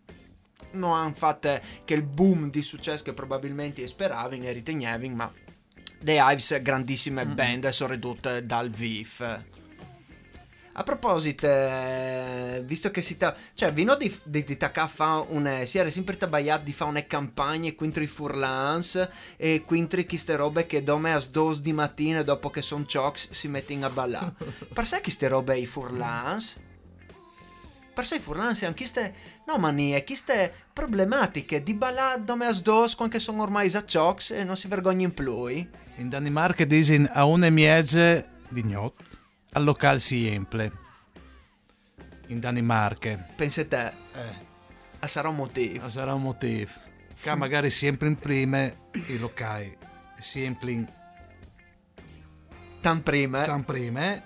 non hanno fatto che il boom di successo che probabilmente speravi e ritenevi ma The Hives grandissime mm-hmm. band sono ridotte dal VIF a proposito, eh, visto che si sta... Cioè, vino di, di, di tacca fa un... Si era sempre tabagliato di fare una campagna contro i furlans e contro queste robe che dome a dos di mattina dopo che sono chocks si mettono a ballare. per sé queste robe i furlans? Per sé i furlans hanno queste... No, manie, queste problematiche di ballare dome a dos quando sono ormai a chocks e non si vergognano più. In Danimarca dicono a una miege di gnot al locale Siemple in Danimarca. Pensa te, Eh, ah, sarà un motivo. ma sarà un motivo. Che magari sempre in prime i locali sempre in Tan prima. tan prime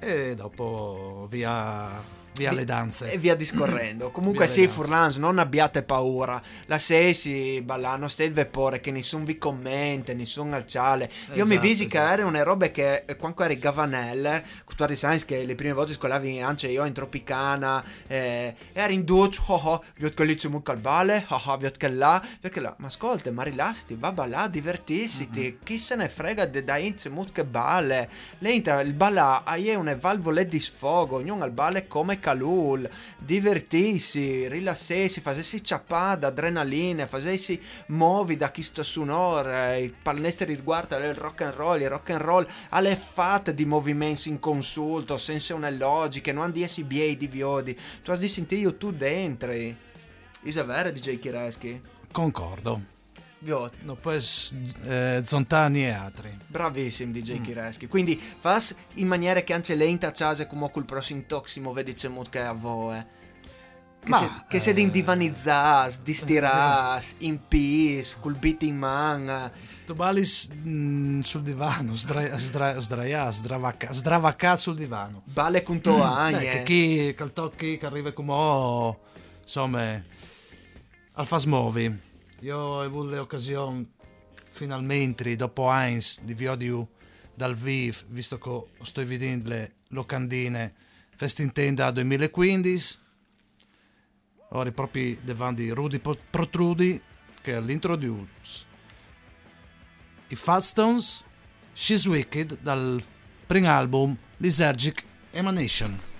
e dopo via, via le danze. E via discorrendo. Comunque Via sì. Furlans, non abbiate paura. La Sesi ballano stai il vapore che nessun vi commenta, nessun alciale. Io mi Esatto, visi che esatto. erano una robe che eh, quando eri Gavanel, tu sai che le prime volte scolavi anche io in Tropicana, eh, eri in Dutch, oh oh, vi ho che lì c'è un calbale, oh oh, vi ho che là, ma ascolta, ma rilassati, va a ballare, divertissiti, Mm-hmm. chi se ne frega de da inizio mut che balle. Lenta, il balla hai una valvole di sfogo, ognuno al balle come calul, divertissi, rilassessi, facessi ciappada, adrenaline, facessi muovi da chi sto sonore, il palestra riguarda il rock and roll, il rock and roll alle fatte di movimenti in consulto, senza una logica, non di biei di biodi. Tu hai di sentire tu dentro. Is vero DJ Kireski? Concordo. Biot. No, poi eh, Zontani e altri. Bravissimo DJ Kireski. Quindi fas in maniera che anche lenta case come col prossimo toximo vedi c'è molto che a voi. Che Ma, se, che se di eh, indivanizzas, di stiras, in peace, col beat in man. Tu balli mm, sul divano, sdra- sdra- sdraià, stravacca, stravacca sul divano. Balle con to Eh, che chi che tocchi che arriva come oh, insomma al fasmovi. Io ho avuto l'occasione finalmente dopo Heinz di Viodiu dal VIF, visto che sto vedendo le locandine Festintenda 2015. Ora proprio davanti di Rudy Pro- Protrudi che l'introduce i Fatstones She's Wicked dal primo album Lysergic Emanation.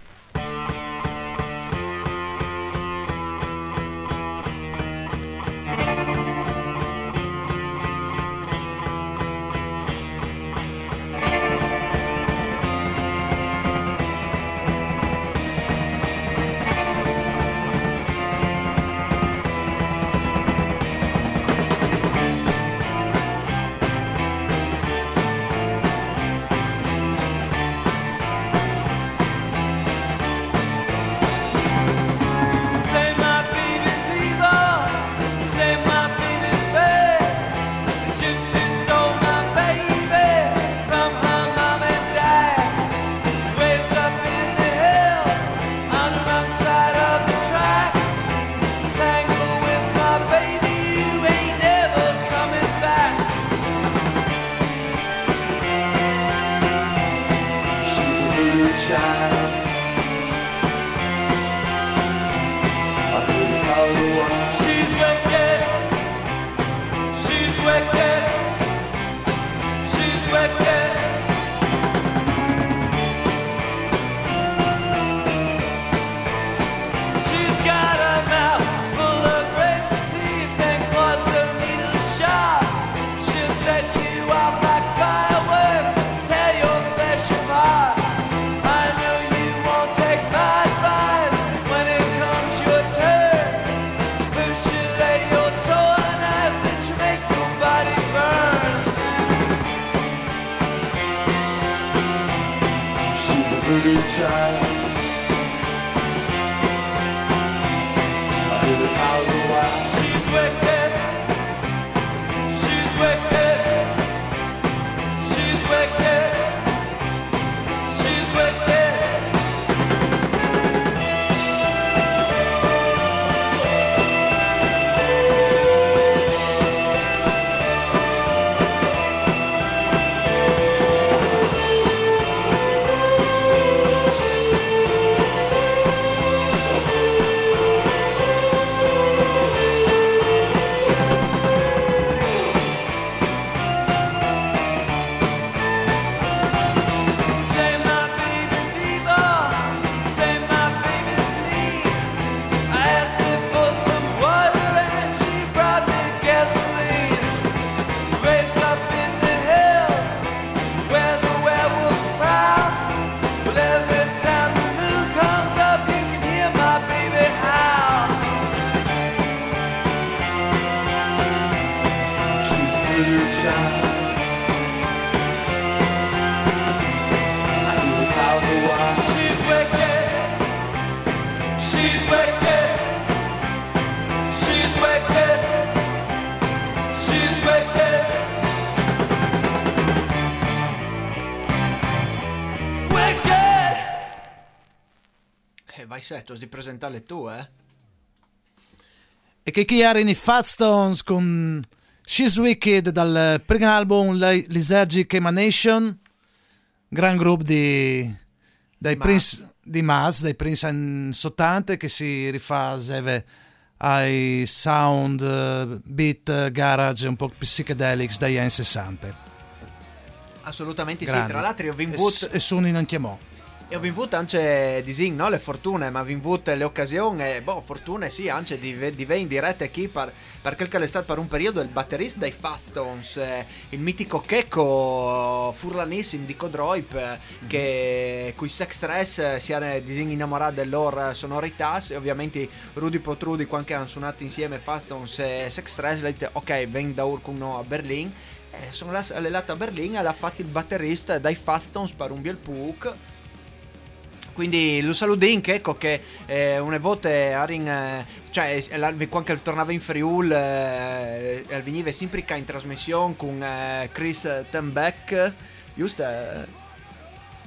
Child. Settos di presentarle tu, eh? E che chi erano i Fat Stones con She's Wicked dal primo album Ly- Lysergic Emanation, gran gruppo di, dai Mas. Prince, di Mas, dai Prince anni 80 che si rifà serve ai sound beat garage un po' psychedelics dagli anni 60. Assolutamente sì. Grandi. Tra l'altro io ho E, vinto s- e sono in chiamò. E ho vinto anche disin, no? Le fortune, ma ho vinto le occasioni, e, boh, fortune sì, anche di, di in diretta chi per, per quel che è stato per un periodo il batterista dei Fastons, eh, il mitico Checco Furlanissimo di Codroip, eh, che cui Sex Stress eh, si era disin innamorato delle loro sonorità, e ovviamente Rudy Potrudi, quando hanno suonato insieme Fastons e Sex Stress, le detto ok, vengo da Urkuno a Berlino. E sono all'elata a Berlino e l'ha fatto il batterista dai Fastons per un bel puk. Quindi lo saludin che ecco che eh, una volta Arin eh, cioè eh, quando tornava in Friul eh, veniva sempre in trasmissione con eh, Chris Tembeck giusto?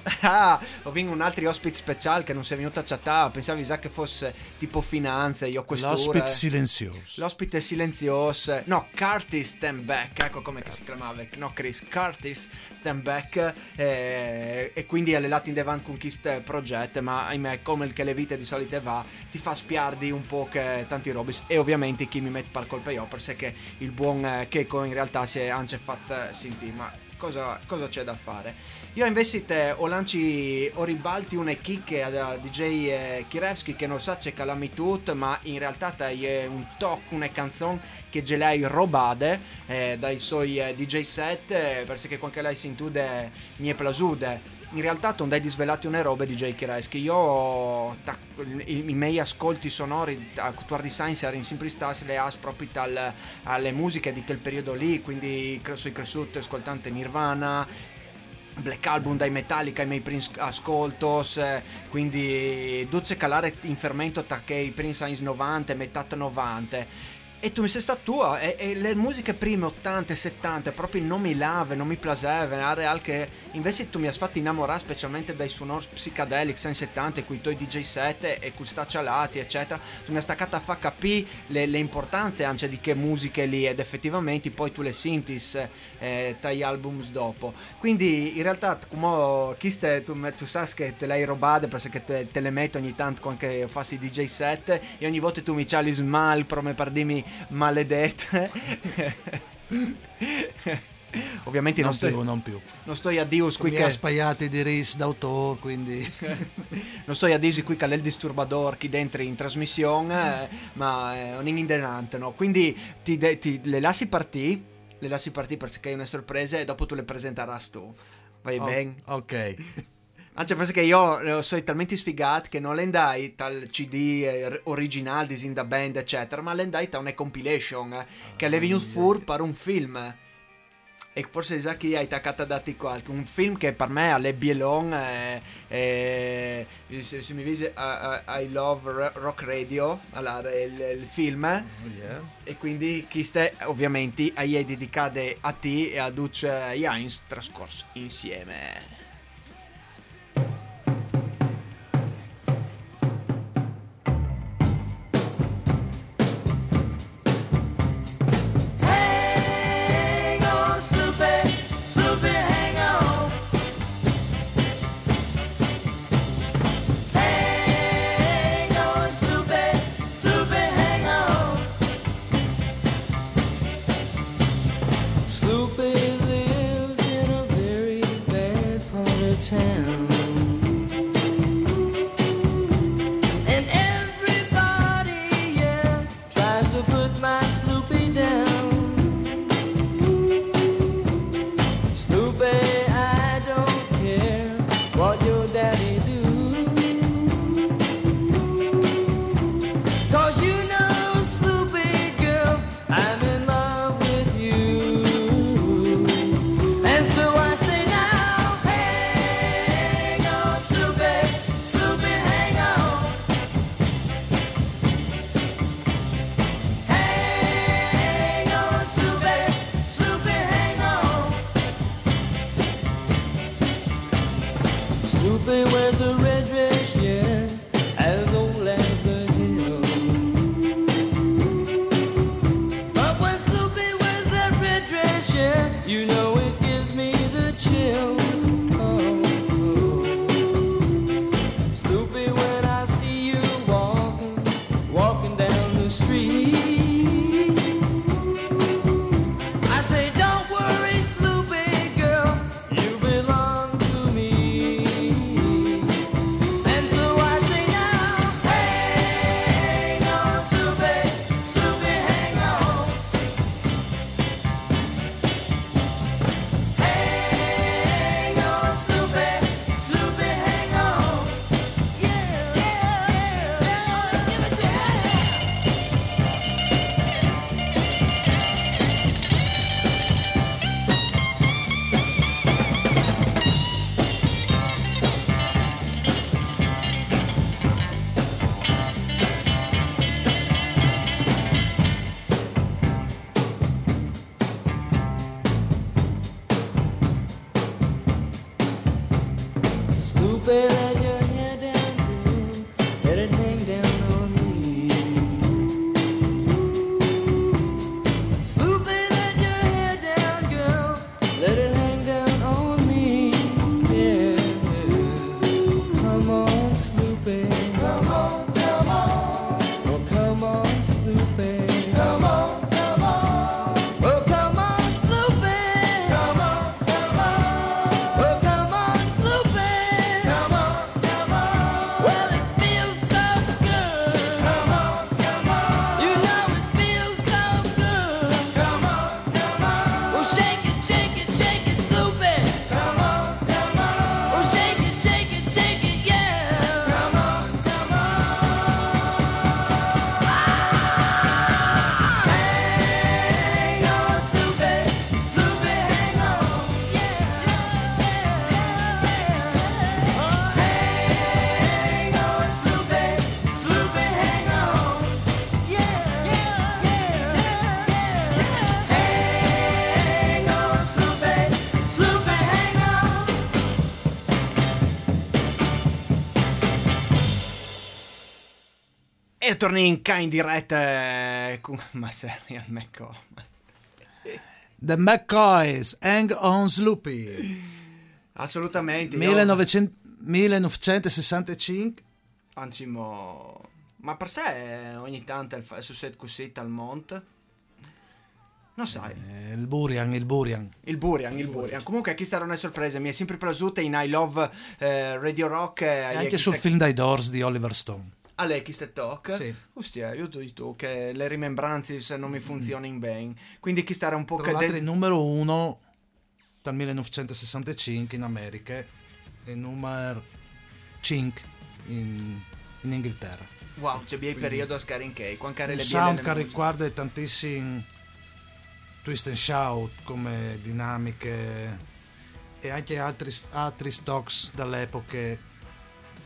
Ah, ho vinto un altro ospite speciale che non si è venuto a chattare. Pensavo sa che fosse tipo finanze io questo L'ospite silenzioso. L'ospite silenzioso, no, Curtis Tembeck, ecco come che si chiamava, no Chris, Curtis Tembeck, eh, e quindi alle latte in Devan Conquist Project, ma ahimè, come il che le vite di solito va, ti fa spiardi un po' che tanti robis, e ovviamente chi mi mette per colpa io, perché il buon eh, Keiko in realtà si è anche fatto sentire, ma cosa, cosa c'è da fare? Io invece te ho lanci ho ribalti una chicche a DJ eh, Kirevski che non sa c'è calami tutto ma in realtà è un toc, una canzone che ge l'hai robade eh, dai suoi eh, DJ set eh, perché quando lei si intude mi è plasude in realtà non dai disvelati una roba DJ Kirevski io ta- i, i miei ascolti sonori a Tuar di Science erano sempre stati le as proprio alle musiche di quel periodo lì quindi sono cresciuto ascoltante Nirvana Black Album dai Metallica ai miei Prince ascoltos quindi duce calare in fermento che i Prince anni 90 e metà 90 e tu mi sei stato tua e, e le musiche prime 80 e 70 proprio non mi lave, non mi plaseve era real che invece tu mi hai fatto innamorare specialmente dai suonori psichedelics anni 70 con i tuoi DJ set e con sta cialati eccetera. Tu mi hai staccato a far capire le, le importanze anche di che musiche lì ed effettivamente poi tu le sintis eh, dagli albums dopo. Quindi in realtà come chi ste, tu, tu sai che te le hai robate perché te, te le metto ogni tanto quando fassi DJ set e ogni volta tu mi ciali smal per me per dirmi maledette ovviamente non, Non sto, più, non più. non sto a Dios qui che ha spaiati di ris d'autore, quindi... non sto a dirsi qui che è il disturbador chi dentro in trasmissione eh, ma è un indenante no? quindi ti, de- ti- le lasci partire le lasci partire perché è una sorpresa e dopo tu le presenterai tu vai Oh, bene ok. Anzi, perché io eh, sono talmente sfigato che non le andai tal CD eh, originale di Zinda Band, eccetera, ma le andai da una compilation eh, che le venuto fuori per un film. E forse già chi hai attaccato a dati qualche. Un film che per me alle Bielon eh, eh, se, se mi dice I, I- Love Ro- Rock Radio, allora, il, il film. E quindi chi sta ovviamente a è dedicato a te e a Duce Heinz trascorso insieme. E torni in ca in diretta eh, con ma serial McCoy. The McCoys, Hang on Sloopy, Assolutamente. io- 1900 1965. Anzi, mo... Ma per sé eh, ogni tanto il fa- su set così al Mont. Non sai. Eh, il Burian, il Burian. Il Burian, il Burian. Comunque, chi sarà una sorpresa? Mi è sempre piaciuta in I Love eh, Radio Rock. eh, E anche sul film dai Doors di Oliver Stone. A lei chi sta talk? Sì. Ostia, io ti dico che le rimembranze non mi funzionano bene. Quindi chi starà un po' Tra l'altro il numero uno dal 1965 in America e il numero 5 in, in Inghilterra. Wow, c'è il periodo a Scaring Cake. Quando le sound che riguarda tantissimi twist and shout come dinamiche e anche altri, altri stocks dall'epoca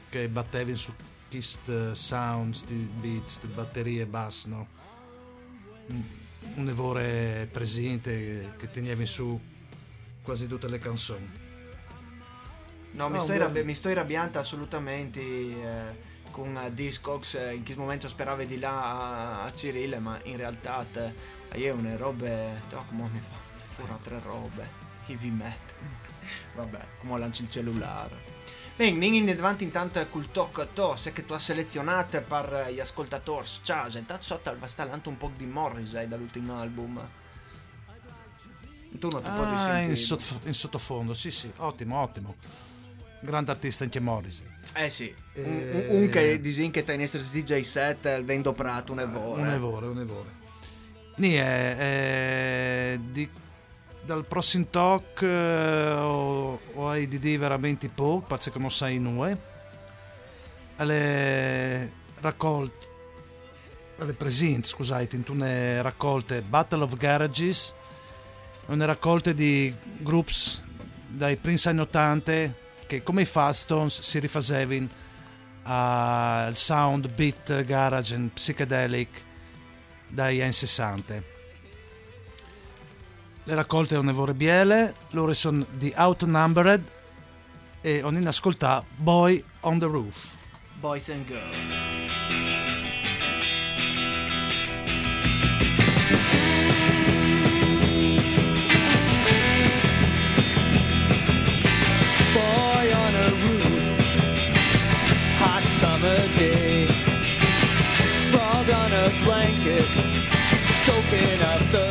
che battevi su questi sound, sti beat, sti batterie bass, no? Un- evore presente che tenevi su quasi tutte le canzoni. No, mi, No, sto buono. irrabbi- mi sto irrabbiando assolutamente eh, con eh, Discogs. eh, in che momento speravi di là a, a Cyril, ma in realtà te, io una robe. Oh, come mi fa? Fuori tre robe. Heavy metal. Vabbè, come lanci il cellulare. Bene, in avanti intanto col tocco a to, se che tu hai selezionato per eh, gli ascoltatori. Ciao, intanto sotto al bastalante un po' di Morrissey dall'ultimo album. Tu non ti puoi Ah, in, sentire. sottof- in sottofondo, sì sì, ottimo, ottimo. Grande artista anche Morrissey. Eh sì, un, Eh, un- un che disin che in essere DJ set il vendo prato un evore. Un evore, un evore. Nì, è, è di- dal prossimo talk eh, ho, ho di veramente poco, perché non sai noi. Alle raccolte, alle presenti, scusate, in una raccolte Battle of Garages, una raccolte di groups dai primi anni 80 che come i Faststones si rifacevano al sound, beat, garage e psychedelic dagli anni 60. Le raccolte onevore biele, loro sono di Outnumbered e ogni ascolta Boy on the Roof. Boys and Girls. boy on a roof, hot summer day, sprawled on a blanket, soaking up the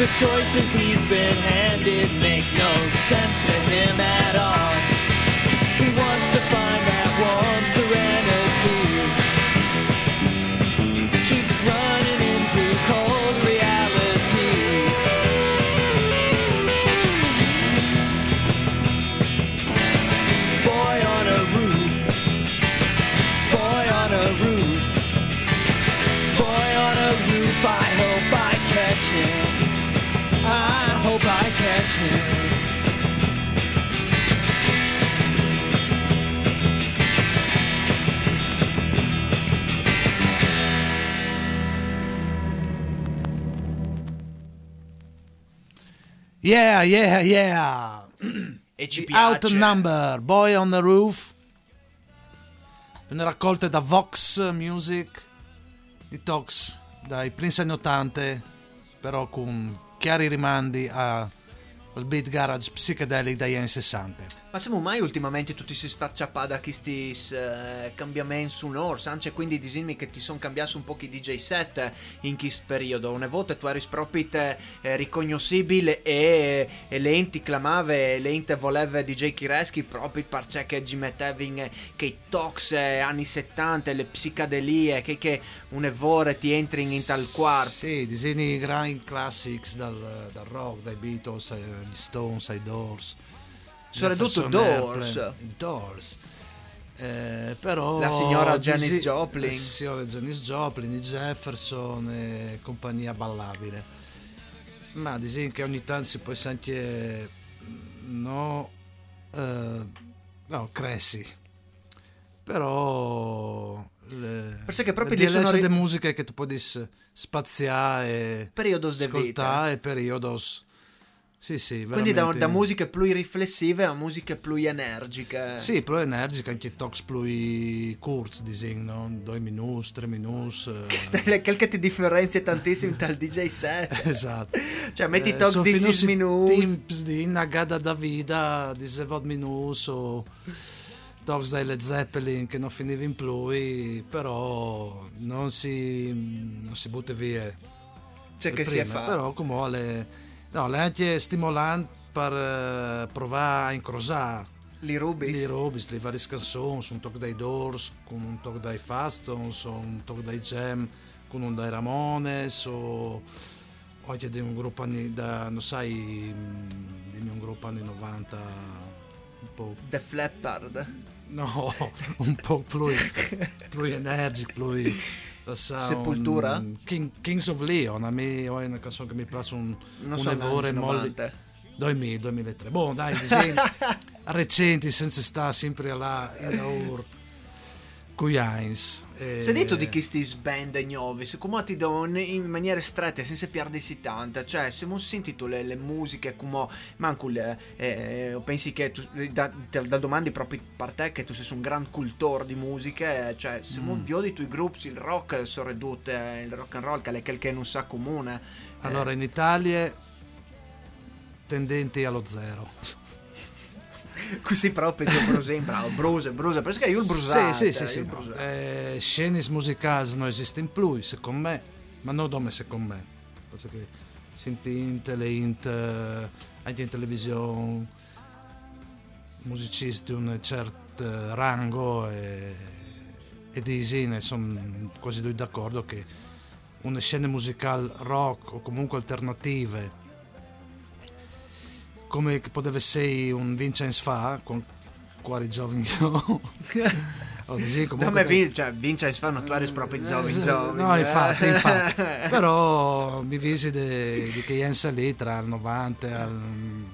The choices he's been handed make no sense to him at all. Yeah, yeah, yeah! E ci piace. Outnumber, Boy on the Roof. Una raccolta da Vox Music di Tox dai primi anni 80, però con chiari rimandi al beat garage psychedelic dagli anni 60. Ma siamo mai ultimamente tutti si sfacciapà da questi eh, cambiamenti su Norse, anche quindi disimmi che ti sono cambiati un po' i DJ set in questo periodo. Una volta tu eri proprio eh, riconoscibile e, e lenti clamave, lente voleva DJ Kireschi proprio perché ci mettevi in che i tox eh, anni 70, le psicadelie, che, che un evore ti entri in, tal quarto. Sì, disegni grandi classics dal, dal rock, dai Beatles, agli Stones, ai Doors. Jefferson Doors. Airplane, Doors. Eh, però La signora Janis Joplin. la signora Janis Joplin, i Jefferson e compagnia ballabile. Ma disin che ogni tanto si può anche no eh, no cresci però le, Perché che proprio le lì sono bellezze ri- di musica che tu puoi spaziare Periodos ascoltare periodos sì sì Quindi da, da musiche più riflessive a musiche più energiche. sì, però energica anche talks più curz, disin, no? 2 minuti, 3 minuti. Quel che ti differenzia tantissimo dal DJ set. esatto. Cioè, metti Eh, talks di 6 finusi minuti. Tips di una gada da vida di 7 minuti o talks dai Led Zeppelin che non finiva in più, però non si, non si butta via. Cioè, che si prima, è fatto. Però come le, no, le è anche stimolante per eh, provare a incrociare Li rubi? Li Robis, le varie canzoni, un tocco dai Doors, con un tocco dai Fastons, un tocco dai Jam, con un dai Ramones, o anche di un gruppo anni, da, non sai, mh, di un gruppo anni 90, un po', The Flappard. no, un po' più, più energico, più... Sepultura? un- King- Kings of Leon, a me è una canzone che mi piace un, Non un so, evore anni molli... 90. 2000, 2003. Boh, dai, disegni recenti senza stare sempre là in Aur. Cuiains. Eh, Se detto di questi band nuovi, come ti do in maniera stretta, senza perdersi tanta, cioè se non senti le, le musiche come manco le, eh, pensi che tu, da, da domandi proprio per te che tu sei un gran cultore di musiche, cioè se non Mm. vedi i tuoi gruppi, il rock sono ridotto, eh, il rock and roll che è quel che non sa comune. Allora, in Italia tendenti allo zero. Così proprio bravo, Bruce, Bruce, perché io il Bruce. Sì, sì, sì, sì. no. Eh, scene musicali non esistono più, secondo me, ma non come secondo me. Perché senti in tele, in te- anche in televisione, musicisti di un certo rango e, e di sono quasi tutti d'accordo che una scena musicale rock o comunque alternative come poteva essere un Vincenzo fa con quali giovani io o così Come comunque Vin- cioè, Vincenzo fa notare proprio i giovani, eh, no eh. infatti, infatti. però mi visi di che Jens lì tra il 90 e il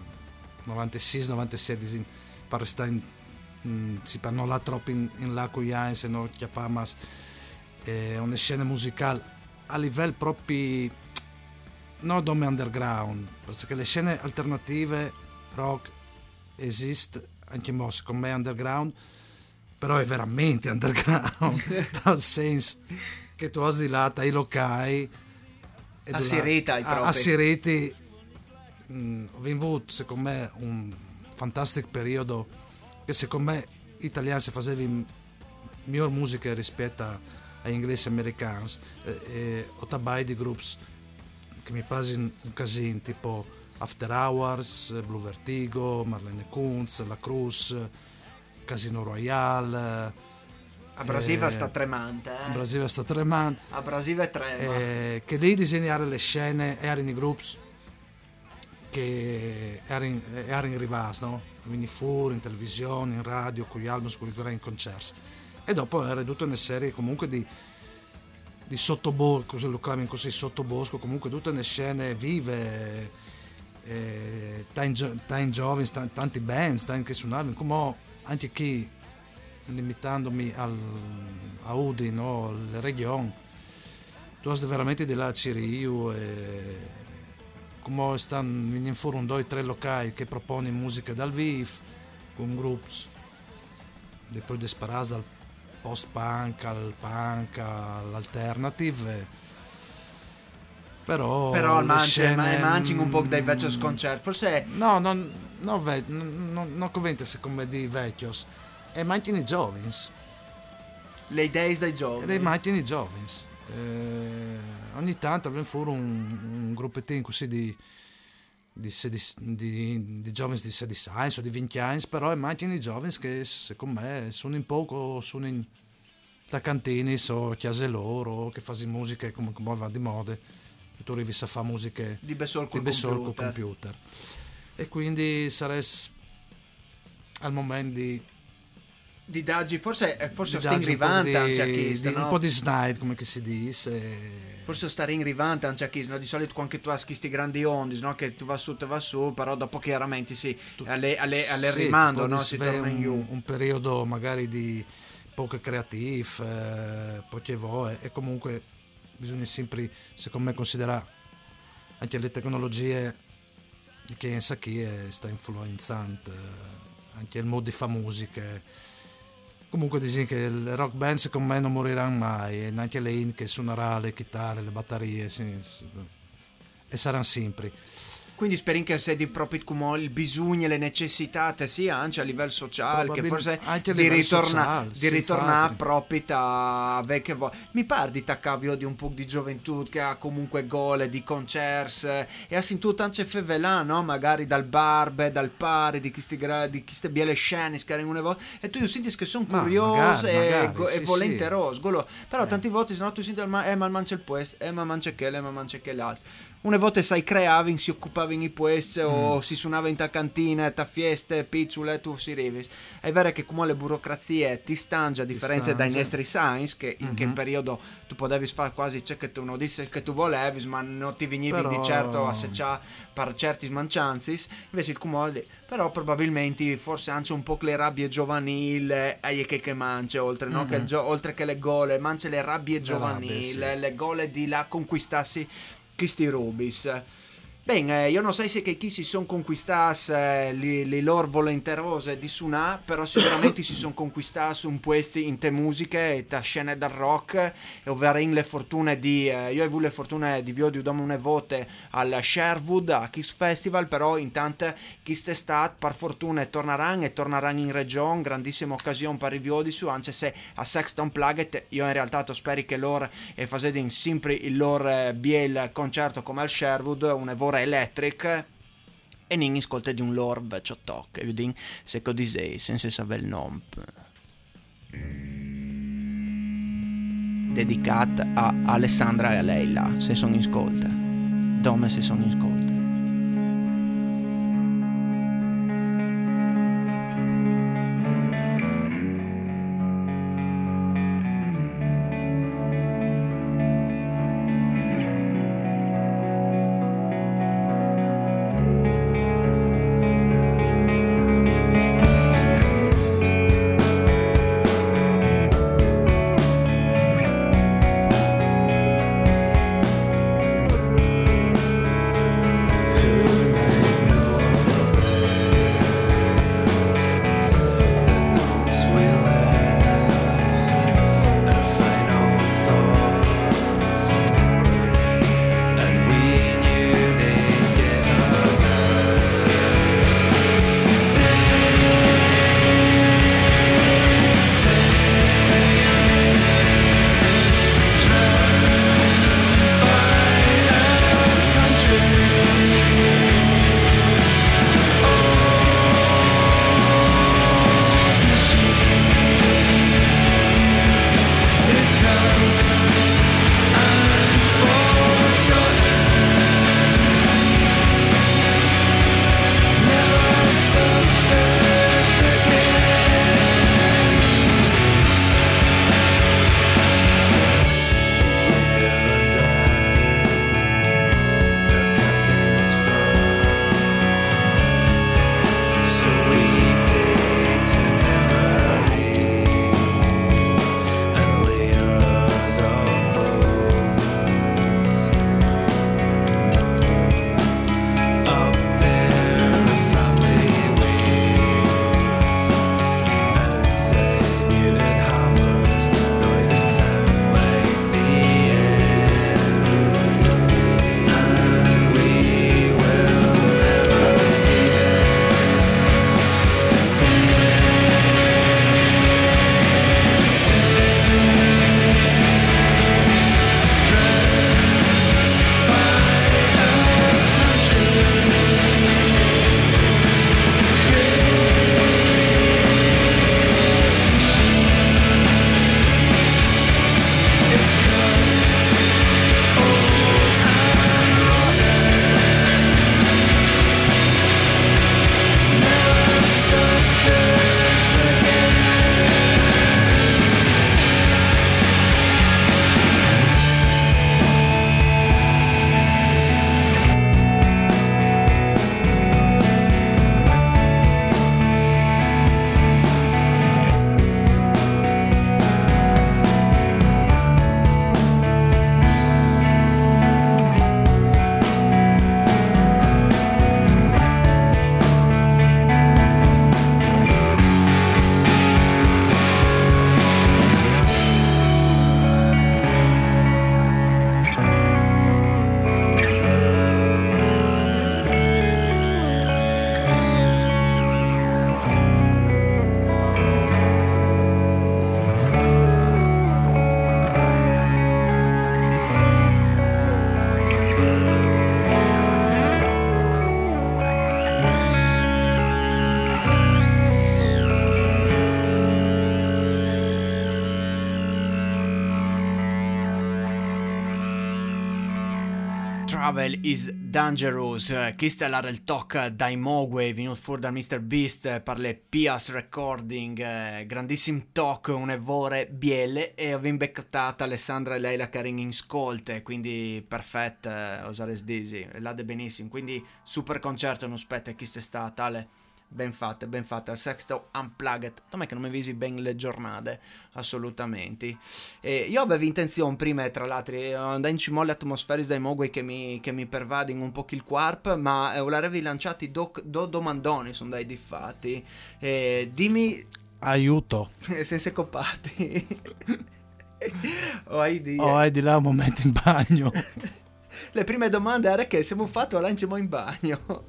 96 97 per stare in, mm, si parla là troppo in, in là con Jens e non chiappa ma eh, una scena musicale a livello proprio non come underground perché le scene alternative rock esiste anche mo secondo me underground però è veramente underground dal senso che tu hai là dai locali e A di là- Sirita, i a, propri. a Siriti mm, ho avuto secondo me un fantastico periodo che secondo me gli italiani si facevano miglior musica rispetto a- agli inglesi e americani e, e ho tabai di gruppi che mi passano un casino tipo After Hours, Blue Vertigo, Marlene Kunz, La Cruz, Casino Royale. A Brasilia eh, sta tremante, eh. Brasilia sta tremando. A Brasilia trema. Eh, che lì disegnare le scene erano i gruppi che erano, erano in rivas, no? Quindi fuori, in televisione, in radio, con gli album, con i in concerti. E dopo era tutta una serie comunque di, di sottobosco, così lo chiamano così, sottobosco, comunque tutte le scene vive, eh, tanti, gio- tanti giovani, tanti, tanti band, tanti suonavano, come anche chi, limitandomi al, a Udine, no? alle regioni, tu hai veramente là Ciriu come stanno fuori un due tre locali che propone musica dal vivo con gruppi poi disparati dal post punk al punk all'alternative però Però le mangi, scene, mangi un po' dai mm, vecchi sconcerti. Forse no non no, ve, non, non, non convento secondo me di vecchios e mancano i giovani le idee dai giovani. le macchine giovani. Eh, ogni tanto viene fuori un, un gruppettino così di, di, di, di giovani di 16 anni o di 20 anni, però è macchine giovani che secondo me sono in poco, sono in da cantini o chiese loro, che fanno musica come, come va di moda, e tu arrivi a fare musiche Di di Bessol col computer. computer. E quindi sarei al momento di, Di Daggi, forse, forse sta in darci un po' di- anche a chi, di- no? un po' di snide come che si dice Forse stare in rivanta anche a chi, no? Di solito anche tu hai questi grandi ondi, no? Che tu va su, tu va su, però dopo chiaramente sì, alle, alle, alle Sì, rimando, no? Si torna in un, un periodo magari di poco creative eh, poche voci e comunque bisogna sempre secondo me considerare anche le tecnologie di chi sa chi è, sta influenzando eh, anche il modo di fare musica comunque dicono che le rock band secondo me non moriranno mai e neanche le in che suonerà le chitarre le batterie sì, sì, e saranno sempre Quindi speri che se di proprio come il bisogno e le necessità te sia anche a livello sociale, che forse anche di ritornare ritornare senz'altro. proprio a vecchie volte. Mi pare di taccavio di un po' di gioventù che ha comunque gole di concerti eh, e ha sentito anche fevelà, no? Magari dal barbe, dal pari, di queste, gra- di queste biele scene, una volta. E tu senti che sono magari, e, magari, go- e sì, volenterosi. Golo. Però Eh. tante volte se no tu senti, ma, eh, ma mangia il questo, eh, ma mangia quello, eh, ma mangia quell'altro. Una volta sai creavi, si occupavi in puesse Mm. o si suonava in ta cantina, ta fieste, picciole, tu si rivis. È vero che come le burocrazie ti stangia, a differenza dai nostri science, che in che Mhm. periodo tu potevi fare quasi ciò che tu non dissi che tu volevi, ma non ti venivi Però- di certo a seccia per certi smancianzis. Invece il cumoli, però probabilmente forse anche un po' le rabbie giovanili, e che che mangia, oltre, no? Mhm. che gio- oltre che le gole, mangia le rabbie Le giovanili, rabbie, sì. le gole di là conquistassi questi rubis. Bene, io non so se chi si sono conquistati eh, le, le loro volenterose di suonare, però sicuramente si sono conquistati un puesti in te musiche e te scene del rock, e ovvero in le fortune di, eh, io ho avuto le fortune di vi di una vote al Sherwood, a Kiss Festival, però intanto Kiss Estate per fortuna torneranno e torneranno in regione, grandissima occasione per i viodi su, anche se a Sexton Plaget io in realtà to speri che loro e facete in sempre il loro eh, biel concerto come al Sherwood, una vora electric e non ascolta di un tocco, e vedi se così sei, senza sapere il nome. Dedicata a Alessandra e a Leila, se sono in ascolta. Dome se sono in ascolta. Travel is Dangerous. Questo è il talk dai Mogwai, venuto fuori da Mr. Beast per le Pias Recording. grandissimo talk, un'evore biele e ho beccato Alessandra e Leila Karin in scolte, quindi perfetta, eh, osare disi, l'ade benissimo. Quindi super concerto, non spetta chi è stato, tale. Ben fatta, ben fatta. Il Sexto Unplugged. Com'è che non mi visi ben le giornate? Assolutamente. E io avevo intenzione prima, tra l'altro, di andare in cima alle atmosfere dai Mogwai che mi, che mi pervadono un po' il quarp, ma eh, l'avevi lanciati do, do domandoni, sono dai diffatti. E dimmi, Aiuto. senza coppati. o hai di... Oh, è di là un momento in bagno. Le prime domande erano che siamo fatto là in cima in bagno.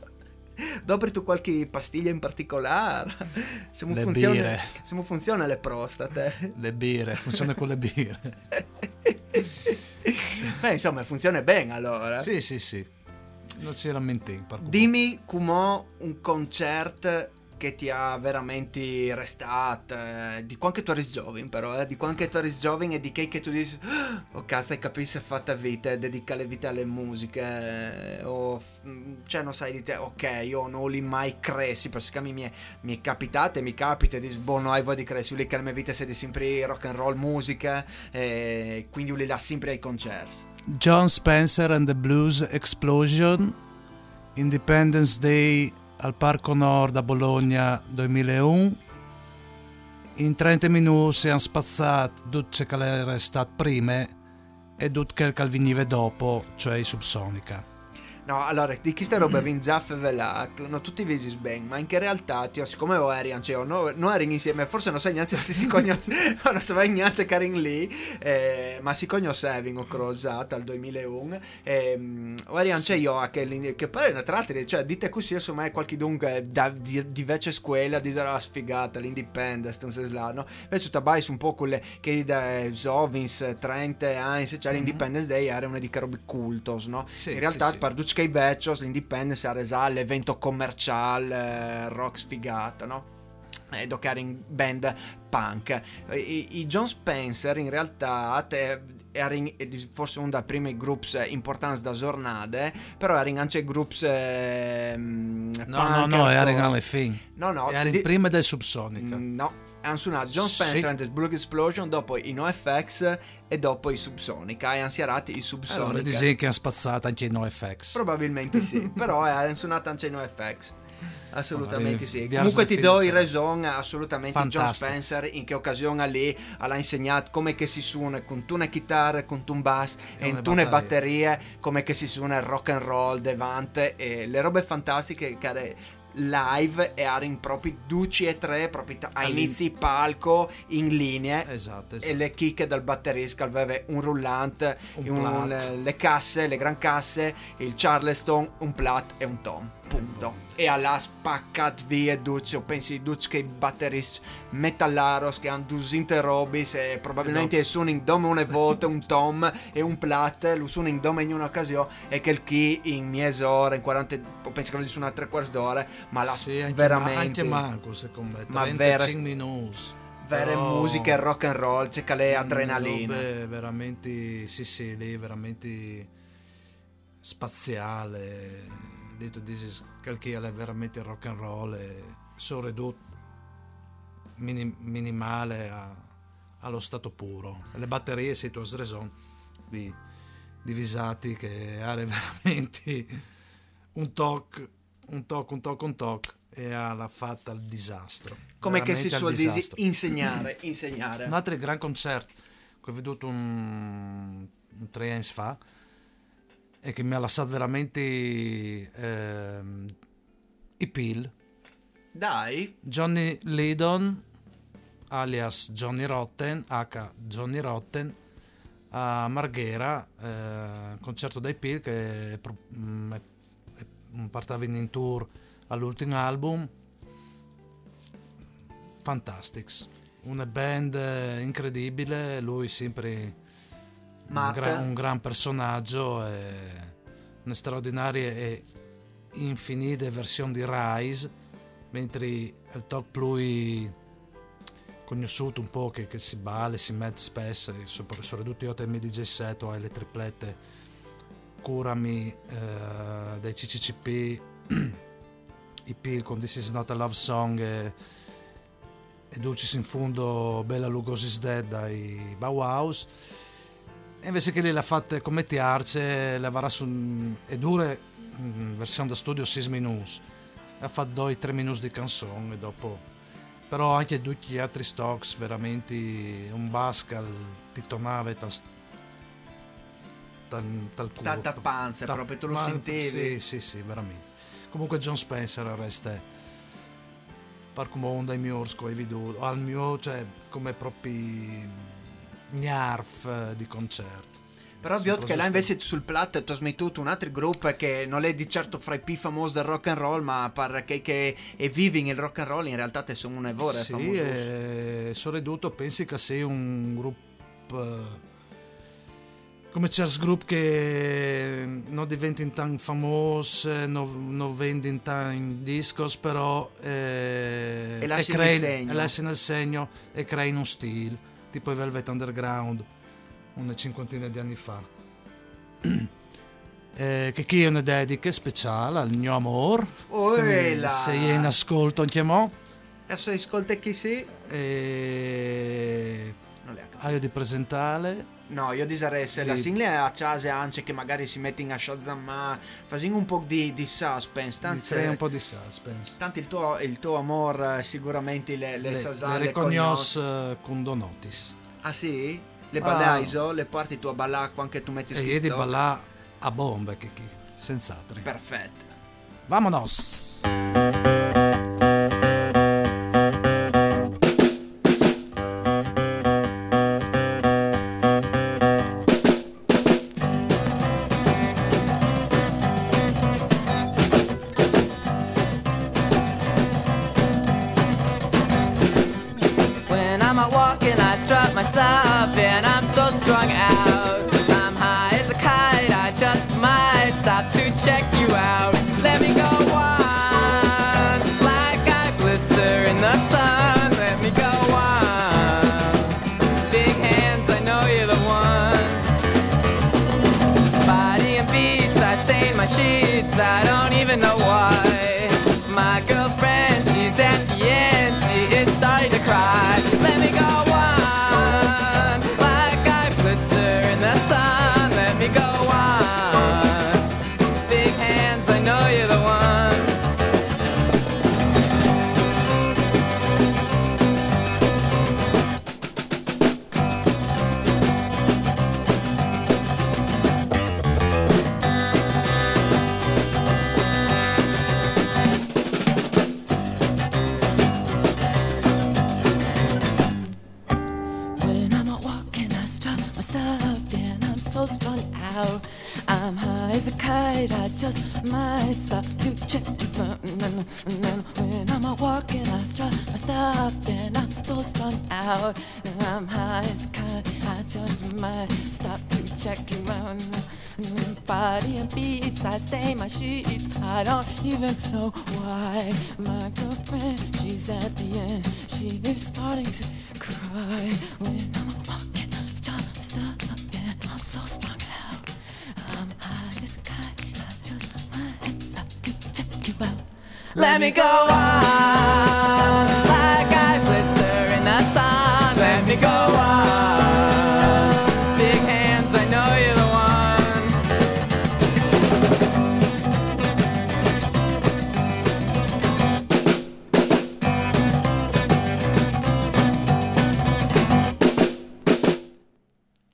Dopo tu qualche pastiglia in particolare? Come Le funziona, birre. come funziona le prostate? Le birre, funziona con le birre. Beh, insomma, funziona bene allora. Sì, sì, sì. Non si cui- Dimmi come un concerto che ti ha veramente restato, eh, di quanto tu eri giovane però, eh, di quanto tu eri giovane e di che, che tu dici, "Ah, oh cazzo hai capito se fatta vita e dedica le vite alle musiche, eh, o, f- cioè non sai di te, ok, io non li mai cressi, perché mi, è, mi è capitato e mi capita di boh, non hai voglia di cressi, io li che la mia vita siete sempre rock and roll musica, e quindi io li la sempre ai concerti. John Spencer and the Blues Explosion, Independence Day al Parco Nord a Bologna 2001. In 30 minuti siamo spazzati tutto che era stato prima e tutto quel che veniva dopo, cioè i Subsonica. No, allora, di queste robe mm. già velato, no, tutti visi ben, ma in che realtà, tio, siccome eri, cioè, no, non eri insieme, forse non sai neanche se si conosce, ma non sai neanche Karin lì, eh, ma si conoscevi, ho crociato al 2001, eh, o eri anche io, che, che poi, tra l'altro, cioè, dite così, insomma, è qualche dunque da, di, di vecchia scuola, di la sfigata, l'independence, non si sa, no? Invece tu vai un po' quelle che da Zovins, 30 anni, cioè l'Independence Day era una di che robe cultos, no? Sì, in realtà, sì, sì. I vecchios, l'Independence ha reso l'evento commerciale, eh, rock sfigata, no? E doccare in band punk. I, i John Spencer in realtà te, era in- forse uno dei primi gruppi importanti da Zornade, però era in anche gruppi eh, No, no, no, era in hardcore. alle fin. No, no, Era di- in prima del Subsonica. Mm, No, hanno suonato John Spencer Sì. and the Blue Explosion, dopo i NoFX e dopo i Subsonica. E hanno siarati i Subsonica. Allora, disegni che hanno spazzato anche i NoFX. Probabilmente sì, però eh, hanno suonato anche i NoFX. Assolutamente Allora, sì. Comunque ti do il raison assolutamente John Fantastico. Spencer in che occasione lì ha insegnato come che si suona con tu una chitarra, con un bass e in tu une batterie. come che si suona il rock and roll devante e le robe fantastiche che live e erano proprio duci e tre proprio a All'in- inizi palco in linea Esatto, e esatto. le chicche del batterista aveva un rullante, Un le, le casse, le gran casse, il Charleston, un plat e un tom. Punto. E alla spaccat via Dutch, o pensi Dutch che i batteristi metallaros che hanno dusinte robis e probabilmente sono in dome una volta un tom e un plat, lo sono in dome in un'occasione e che il chi in mezz'ora, in 40, o penso che lo sono tre quarti d'ora, ma la Sì, anche, veramente... anche manco secondo me. Ma 35 vera- minuti. Vere Però- musiche rock and roll, c'è le adrenalina. Robe veramente, sì sì, lì veramente spaziale. Detto dici che è veramente rock and roll e sono ridotto mini- minimale a- allo stato puro. Le batterie si tu has raison di divisati che era veramente un toc, un toc, un toc, un toc e ha fatta il disastro. Come che si al suol dire insegnare, insegnare. Un altro gran concerto che ho veduto un, un tre anni fa e che mi ha lasciato veramente ehm, i pill. Dai, Johnny Lydon, alias Johnny Rotten, H. Johnny Rotten, a Marghera, eh, concerto dai Pill che è, mm, è- partava in tour all'ultimo album. Fantastics, una band eh, incredibile, lui sempre un, Matt. gra- un gran personaggio, e una straordinaria e infinite versioni di Rise, mentre il top lui conosciuto un po' che, che si bale, si mette spesso, soprattutto io mi DJ set o le triplette procurami eh, dai CCCP i Peel con This Is Not a Love Song e, e Dulcis in Fundo Bella Lugosi's Dead dai Bauhaus e invece che lì l'ha fatta come Tiarce la varrà su e dure mm, versione da studio 6 minuti ha fatto 2-3 minuti di canzone e dopo però anche tutti gli altri stocks veramente un bascal ti tornava tal tal, tal Ta- curto. ta panza, Ta- proprio, tu lo ma- sentevi? sì sì sì veramente comunque John Spencer resta per come onda i miei hai veduto al mio cioè come propri gnarf eh, di concerto. Però vi ho che là invece sul plat tu hai smettuto un altro gruppo che non è di certo fra i più famosi del rock and roll, ma per che, che è vivi il rock and roll in realtà te sono un evore sì, e sono ridotto pensi che sei un gruppo eh, come c'è gruppo che non diventa tan famoso non, non vende tan discos però eh, E e lasciano il segno. e creano un stile tipo i Velvet Underground una cinquantina di anni fa eh, che qui è una dedica speciale al mio amor Oh, se, mi- là. se è in ascolto anche mo Adesso ascolta chi sì. e Non le ha capito. Aio di presentare No, io direi se la Di- single è a casa anche che magari si mette in a Shazam, facendo un po' di, di suspense. mi Tanto, crea un po' di suspense tanto il, tuo, il tuo amor eh, sicuramente le, le, le, sasale le cognos eh, con donotis Ah sì? Le Ah. ballaiso? Le porti tu a ballacqua anche tu metti e su io di ballà a bombe che chi senz'altro Perfetto. vamonos might stop to check you out. When I'm out walking, I strut my stuff and I'm so strung out. And I'm high as kite, I just might stop to check you out. Mm, body and beats, I stain my sheets. I don't even know why. My girlfriend, she's at the end. She is starting to cry when I'm walking. Stop, stop, and I'm so strung Let me go on, like I blister in the sun. Let me go on. Big hands, I know you're the one.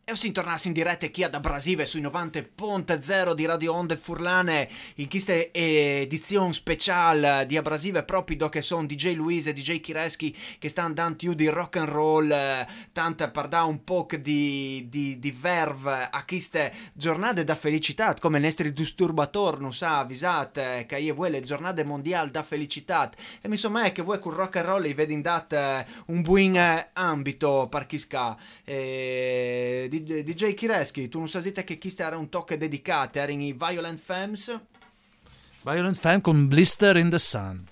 E o si tornasse in diretta chi da Brasile sui 90.0 di Radio Onde Furlane in questa edizione speciale di Abrasive proprio che sono DJ Luise e DJ Kireschi che stanno dando più di rock and roll eh, tanto per dare un po' di, di, di verve a queste giornate da felicità come il nostro disturbator non sa avvisate che io vuoi le giornate mondiali da felicità. E mi è che voi con rock and roll vi vedi in date un buon eh, ambito per chi ska. E, DJ, DJ Kireschi tu non sai che chi era un tocco dedicato? Erano i Violent Femmes? Violent Fan con Blister in the Sun.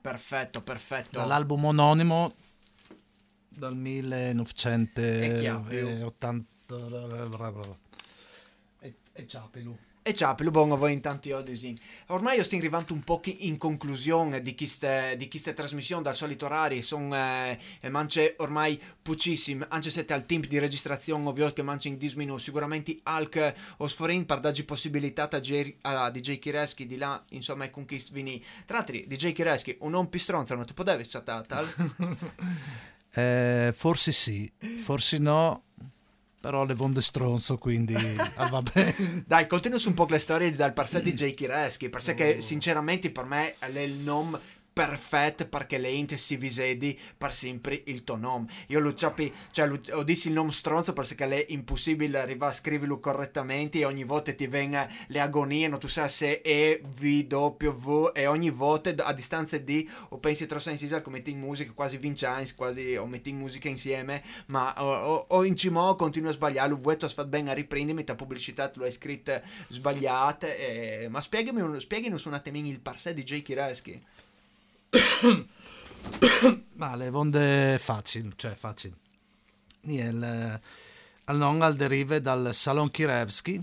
Perfetto perfetto. Dall'album omonimo dal E chi ha più? 1980 e, e Ciapelu E ciao, più buono voi in tanti odisi. Ormai io sto arrivando un po' in conclusione di queste, di queste trasmissioni dal solito orari. Sono eh, mance ormai pochissime, anche se al team di registrazione ovvio che manci in 10 minuti. Sicuramente Alc o Sforin per darci possibilità a, J- a DJ Kireschi di là, insomma, e conquist vini. Tra l'altro, DJ Kireschi, un non pistronza, non ti potevi stare Eh, forse sì, forse no, però le vonde stronzo, quindi ah, va bene. Dai, continua su un po' le storie dal parset di J. Kireschi, perché sinceramente per me è il nome perfetto perché le int si visedi per sempre il tuo nome. Io lo capi, cioè ho dissi il nome stronzo perché è impossibile arrivare a scriverlo correttamente e ogni volta ti vengono le agonie, non tu sai se è V, W e ogni volta a distanza di o pensi troppo in Caesar come metti in musica quasi vincians, quasi o metti in musica insieme, ma o, o, in cimo continuo a sbagliare, vuoi tu fai bene a riprendermi, la pubblicità lo hai scritta sbagliata, e... ma spiegami, su un attimino il parset di J. Kireschi. Ma le vonde facili, cioè facili. Il, eh, al non al derive dal Salon Kirevski.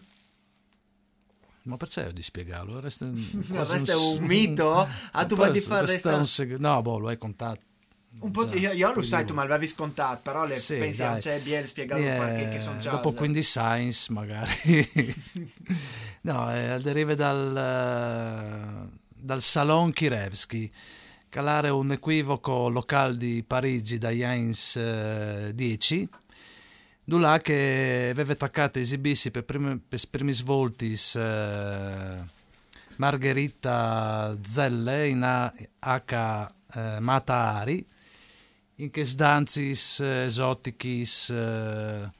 Ma perché ho di spiegarlo? Resta, quasi resta un mito? Ah, tu vuoi di far resta un seg- No, boh, lo hai contato. Un po' Già, io, io lo sai, tu ma l'avevi scontato, però le Sì, pensi dai. c'è biel spiegato Eh, perché che sono già. dopo quindi Science magari no eh, deriva dal, eh, dal Salon Kirevski calare un equivoco locale di Parigi da Heinz eh, 10 là che aveva attaccato esibissi per primi, per primi svoltis eh, Margherita Zelle in A- H eh, Mata Ari in che sdanzis eh, esotichis eh,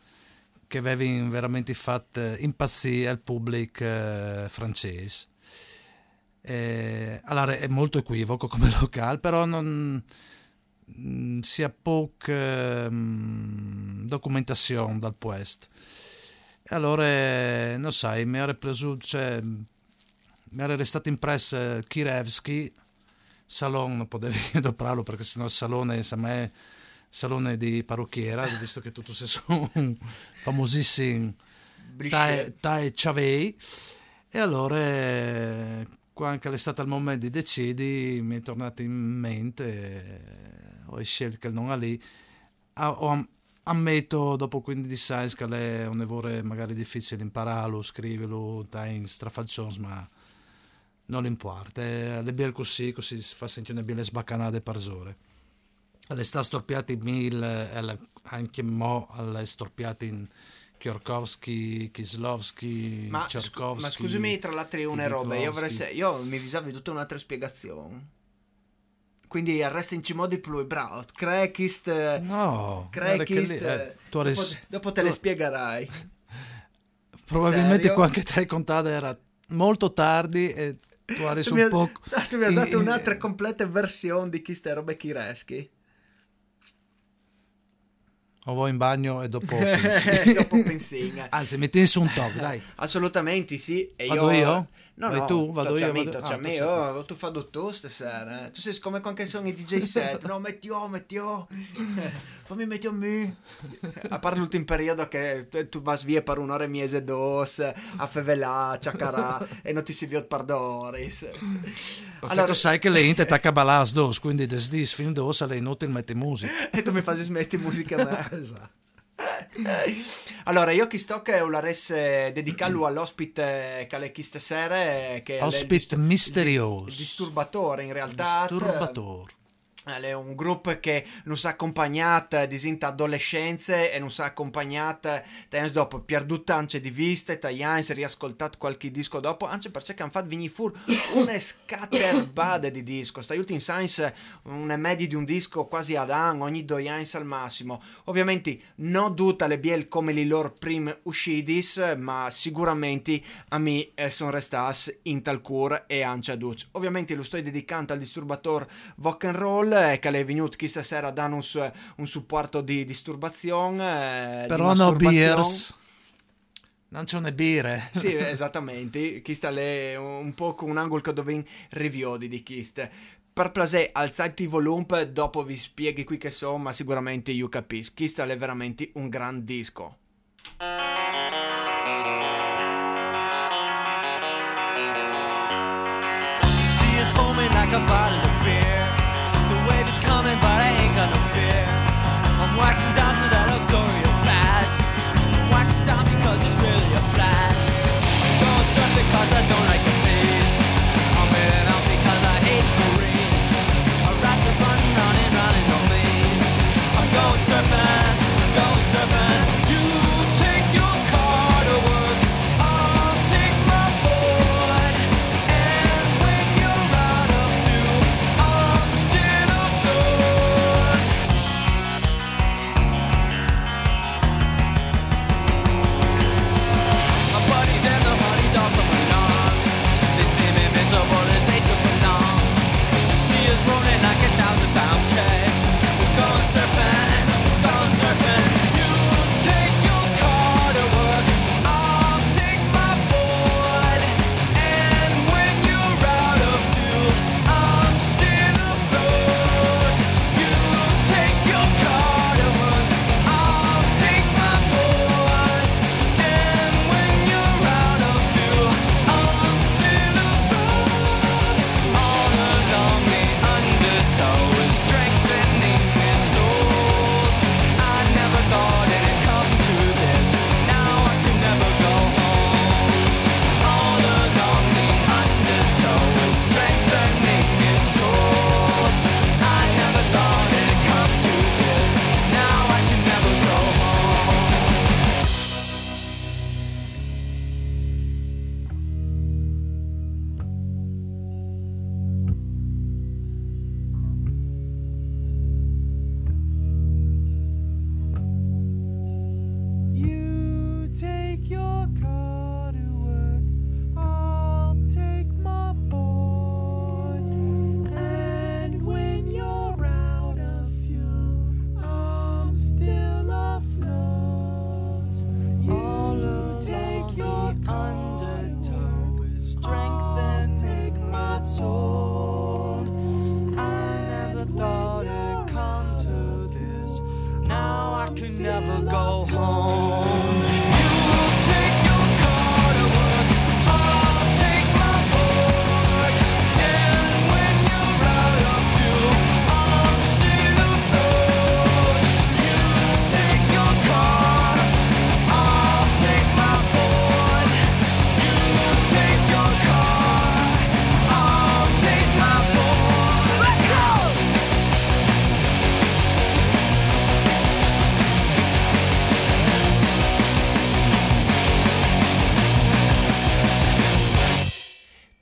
che avevano veramente fatto impazzire il pubblico eh, francese. Eh, allora è molto equivoco come locale, però non mm, si ha poca mm, documentazione dal puest. E allora, eh, non sai, mi era preso, cioè, mi era restato impresso Kirevski, salon non potevi adoprarlo perché sennò il salone sa me salone di parrucchiera visto che tu sei un famosissimo Tae, Chavei. E allora anche è stato il momento di decidi mi è tornato in mente eh, ho scelto il nome lì Ah, ho am- ammetto dopo quindi di science che è un evore magari difficile impararlo scriverlo in strafalcions ma non importa, eh, le biel così, così si fa sentire una biele sbaccanate per ore. Le sta storpiate in mil, e le- anche mo le storpiate in Kierkowski, Kislovski, Ma, Cherkovsky. ma scusami, tra l'altro, una roba. Io, avrei io mi riservi tutta un'altra spiegazione. Quindi arresta in cimo di più, bravo. Crackist. No, Crackist. lì, eh, dopo, adesso- dopo te le tu- spiegherai. Probabilmente Serio? qua che ti hai contato era molto tardi e tu hai reso un po'... tu mi hai dato un'altra completa versione di chi sta roba Kireschi. O vuoi in bagno e dopo pensi. dopo pensinga. Anzi, metti su un top, dai. Assolutamente sì. E Vado io? No, Vai no, tu? Vado io? a me, Vado- a ah, me. toccia a Oh, tu fai tu stasera. eh. Tu sei come quando sono i DJ set. No, mettio, mettio. Fammi mettio a me. A parte l'ultimo periodo che tu- tu vas via per un'ora e mese dos, a fevelà, ciacarà, e non ti si vede per doris. Allora, sai che le inte attacca balas dos, quindi des dis fin dos è inutile metti musica. e tu mi fai smetti musica a me. esatto. Allora, io chi sto che la res dedicarlo all'ospite che le chi stasera eh, che è Ospite il misterioso. il disturbatore in realtà Disturbator. È un gruppo che non si è accompagnato disinta adolescenze e non si è accompagnato tempo dopo. Perduto anche di vista e è riascoltato qualche disco dopo. Anche perché hanno fatto venire fuori una scatterbade di disco. Sta in science una media di un disco quasi ad anno ogni due anni al massimo. Ovviamente non tutte le biel come le loro prime uscidis ma sicuramente a me eh, sono restate in tal cura e anche a Duc. Ovviamente lo sto dedicando al disturbator rock and roll eh, che le è venuto questa sera danno un, su, un supporto di disturbazione. Eh, Però di no beers. Non c'è ne bere. Sì, esattamente. Chista è un po' con un angolo che dove riviodi di Kist. Per plase, alzate i volume, dopo vi spieghi qui che so, ma sicuramente you capisco. Kist è veramente un gran disco. See, it's foaming like a bottle of beer. Coming, but I ain't got no fear. I'm waxing down to that Agoria fast. Waxing down because it's really a blast. I'm going surf because I don't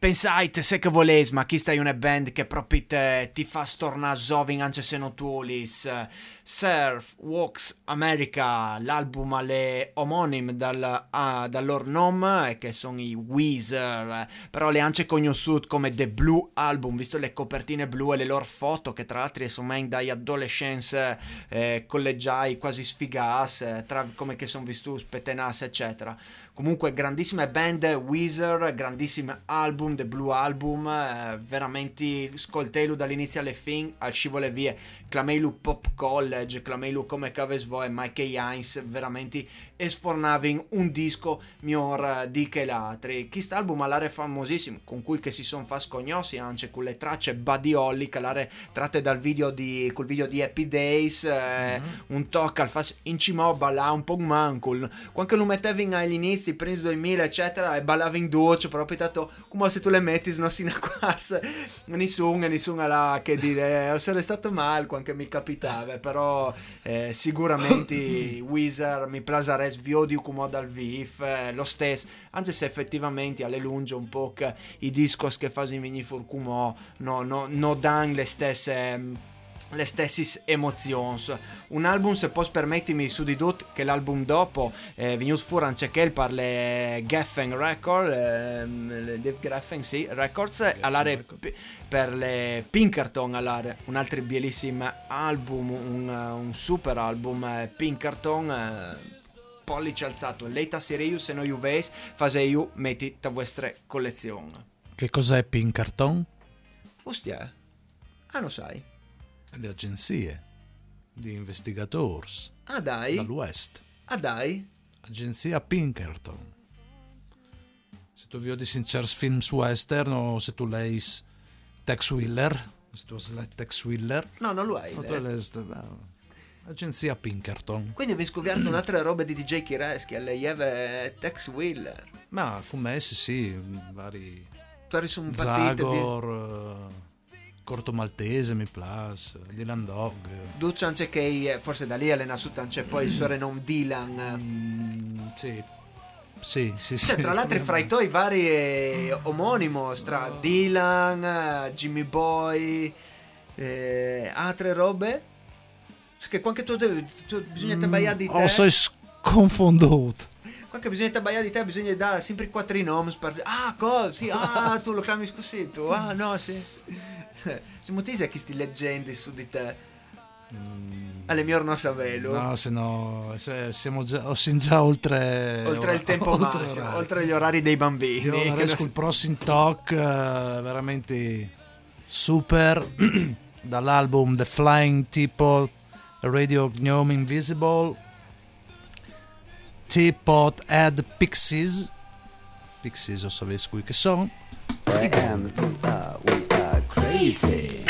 Pensate, se che voleis, ma chi stai una band che proprio te, ti fa stornare zovin anche se non tuolis. Surf Walks America, l'album alle omonim dal, ah, dal loro nome, che sono i Weezer, però le anche conosciute come The Blue Album, visto le copertine blu e le loro foto, che tra l'altro sono mai dai adolescenze eh, collegiai quasi sfigas, eh, tra come che sono visto spettenas, eccetera. Comunque, grandissime band, Weezer, grandissimo album, The Blue Album, eh, veramente ascoltelo dall'inizio alle fine, al scivole vie, clameilu Pop College, clameilu come caves voi, Mike Hines, veramente esfornavin un disco miglior di che l'altri. Questo album all'area famosissimo, con cui che si sono fa scognossi anche con le tracce Buddy Holly, che tratte dal video di, col video di Happy Days, eh, un tocca al fas in cima balla un po' mancul, quando lo mettevi all'inizio, i primi 2000 eccetera, e ballavi in doce, proprio tanto come se tu le metti non si quasi nessuno, nessuno là che dire, eh, sarei stato male quando mi capitava, però eh, sicuramente Wizard mi plasares viodio come dal VIF, eh, lo stesso, anche se effettivamente alle lunge un po' che i discos che fasi venire fuori come no, no, no dan le stesse... le stesse emozioni. Un album, se posso permettermi, su di tutto, che l'album dopo è venuto fuori anche che per le Geffen Records, le Dave Geffen, sì, Records, all'area p- per le Pinkerton, all'area, un altro bellissimo album, un, un super album, eh, Pinkerton. eh, pollice alzato, leita Sirius se no Juveis, fase io metti da vostre collezioni. Che cos'è Pinkerton? Ostia, ah, non sai. Le agenzie di investigatori Ah, dai. dall'West. Ah, dai. Agenzia Pinkerton. Se tu vedi in certi films western o se tu leis Tex Wheeler. Se tu hai Tex Wheeler. No, non lo hai. Eh. Agenzia Pinkerton. Quindi avevi scoperto un'altra roba di DJ Kireski, lei aveva Tex Wheeler. Ma fummessi, sì, vari partito di... Corto Maltese, Mi Plus, Dylan Dog. Duccio anche che forse da lì è nato anche poi il suo nome Dylan. Mm, sì, sì, sì. Cioè, sì. tra l'altro fra i tuoi vari eh, omonimos, tra Dylan, eh, Jimmy Boy, eh, altre robe. Che qualche tu, tu bisogna tabbaiare di te. Oh, sei sconfonduto. Qualche bisogna tabbaiare di te, bisogna dare sempre quattro nomi. Ah, cosa? Sì, ah, tu lo chiami così tu. Ah, no, sì. Siamo tesi a queste leggende su di te. Alle mie non sapevo. No, se no, se- siamo già, o siamo già oltre... Oltre il tempo oltre massimo, l'orario. oltre gli orari dei bambini. Io che la non riesco il prossimo talk eh, veramente super dall'album The Flying Teapot Radio Gnome Invisible Teapot Ad Pixies Pixies o sapessi qui che sono Carice.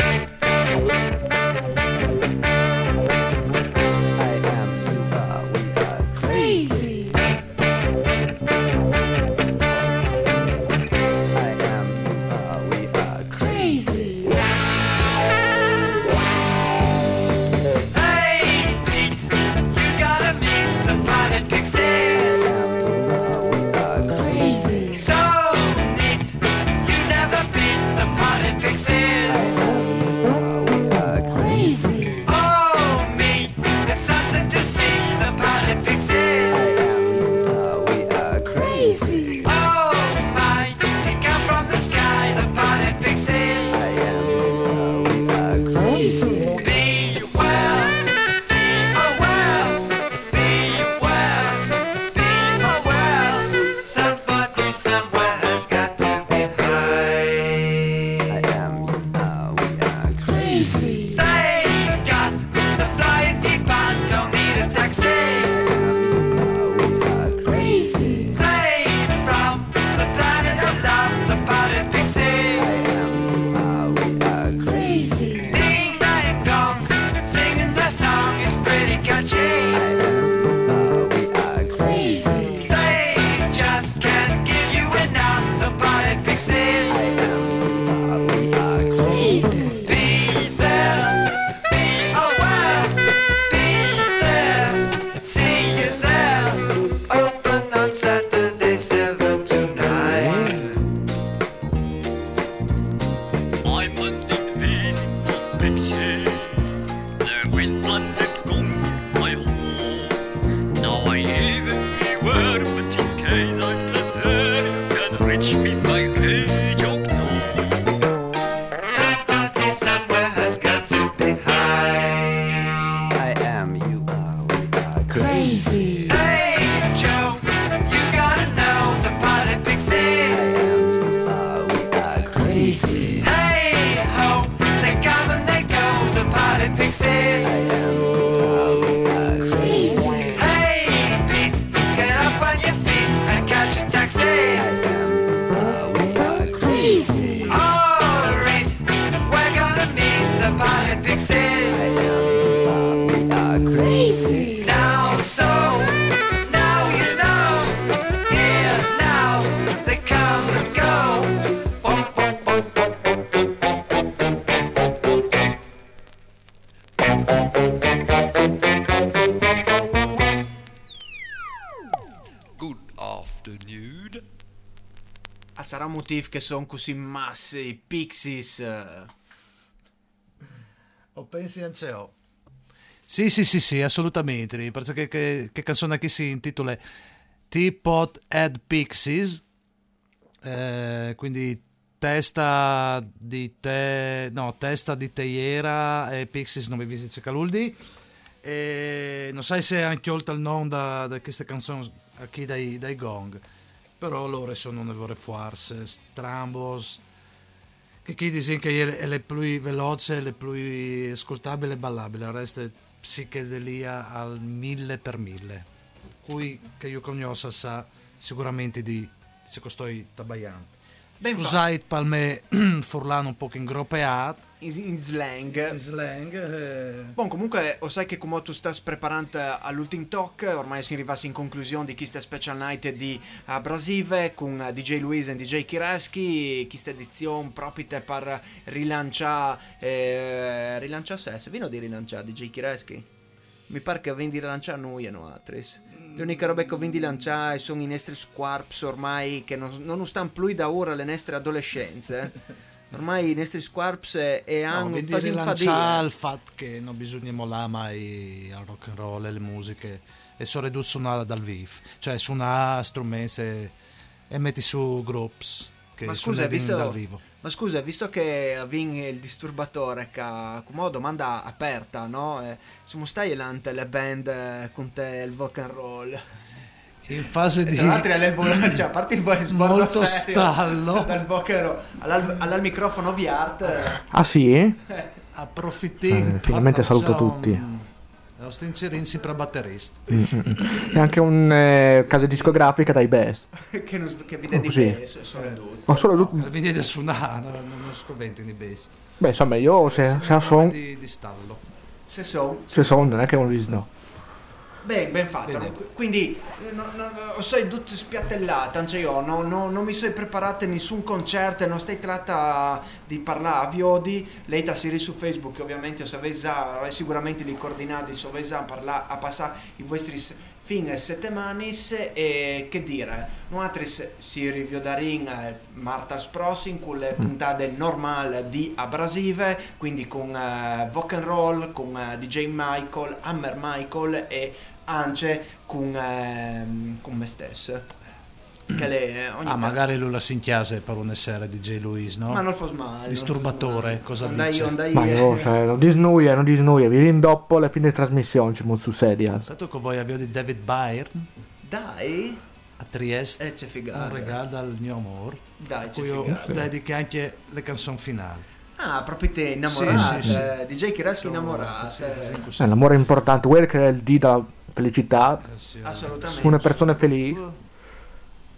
Motivo che sono così massi, i Pixies. eh. O pensi anche ho? Sì, sì, sì, sì, assolutamente. Mi pare che, che, che canzone qui si intitola Teapot Ad Pixies. Eh, quindi testa di te, no, testa di teiera e Pixies non mi visita Caluldi. E non sai se anche oltre il nome da, da queste canzoni qui dai, dai gong, però loro sono nel forze, strambos, che chi dice che è le più veloce, le più ascoltabile e ballabile, il resto è psichedelia al mille per mille. Cui che io conosco sa sicuramente di se costoi tabayante. Ben Scusate per me furlano un po' ingroppeato. in, slang. In slang. eh, Bon, comunque, o sai che come tu stai preparando all'ultimo talk, ormai si arriva in conclusione di questa special night di uh, Brasive con DJ Luis e DJ Kirevski, questa edizione proprio per rilanciare, eh, rilanciare se, se vino di rilanciare DJ Kirevski? Mi pare che vien di rilanciare noi e noi altri. L'unica roba che vien di lanciare sono i nostri squarps ormai che non, non stanno più da ora le nostre adolescenze. Ormai i nostri squarps è, No, anche quasi rilanciare il fatto che non bisogna mollare mai al rock and roll e le musiche e sono ridotto suonare dal vivo, cioè suonare strumenti e, e metti su groups che Ma scusa, visto, dal vivo. Ma scusa, visto che avviene il disturbatore che come una domanda aperta, no? Eh, Siamo stai elante le band eh, con te il rock and roll? In fase E di tra l'altro è volo- cioè, a parte il sbordo molto serio stallo, dal rock and roll all'al, all'al microfono VR eh, Ah sì? approfittando. Eh, finalmente saluto tutti. Lo sto inserendo sempre a batterista. Mm, mm, mm. E anche un eh, casa discografica dai best. che, non, che vede di Così. bass, sono ridotto. Ma solo tu- Per venire da suonare, no, non non scoventi di bass. Beh, insomma, io se, se son, Di, di stallo. Se so, se son, non è che non vi no. Ben, ben fatto. Bene. Qu- Quindi, no, no, no, sono tutti spiattellati, anche io, no, no, non mi sono preparato nessun concerto, non stai tratta di parlare a Viodi, lei ta si su Facebook, ovviamente, se avete già, sicuramente li coordinati, se avete già parlare, a passare i vostri fine settimane e che dire, noi si riviodarin eh, Martars Prossing con le puntate normali di Abrasive, quindi con eh, Rock and Roll, con eh, DJ Michael, Hammer Michael e anche con, ehm, con me stesso. Che le, ogni Ah, tanto- magari lui la si inchiase per un essere DJ Luis, no? Ma non fosse male. Disturbatore, cosa non dice? Andai, Ma io, cioè, non disnuia, non disnuia, vi rindoppo alla fine trasmissione, ci su sedia. Stato che voi avete di David Byrne Dai, a Trieste, e c'è un figata. regalo al mio amor, Dai, c'è figata. dedico anche le canzoni finali. Ah, proprio te, innamorata. Sì, sì, sì. eh, DJ Kiraschi innamorata. Sì, sì. Eh, l'amore è importante, quello che è il D della felicità, Eh, Assolutamente. una persona felice.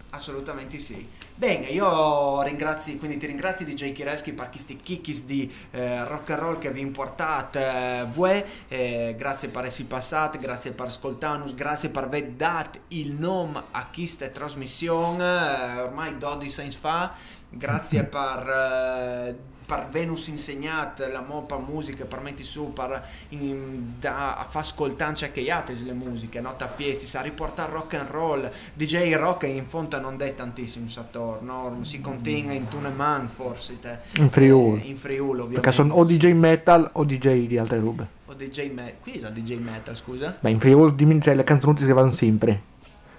Assolutamente sì. Bene, io ringrazio, quindi ti ringrazio DJ Kirelski per questi kicks di eh, rock and roll che vi portate eh, voi, eh, grazie per essere passati, grazie per ascoltarnos, grazie per aver dato il nome a questa trasmissione, eh, ormai 12 anni fa, grazie per... per Venus insegnat la mopa musica per metti su per in- da, a far ascoltare anche gli altri le musiche no? a fiesti sa riportare rock and roll DJ rock in fondo non dai tantissimo Sator no? si contiene in Tuneman forse te. In Friuli. Eh, in Friuli ovviamente Perché sono o DJ metal o DJ di altre robe. o DJ metal qui è DJ metal scusa Beh, in Friuli dimmi, cioè, le canzoni si vanno sempre.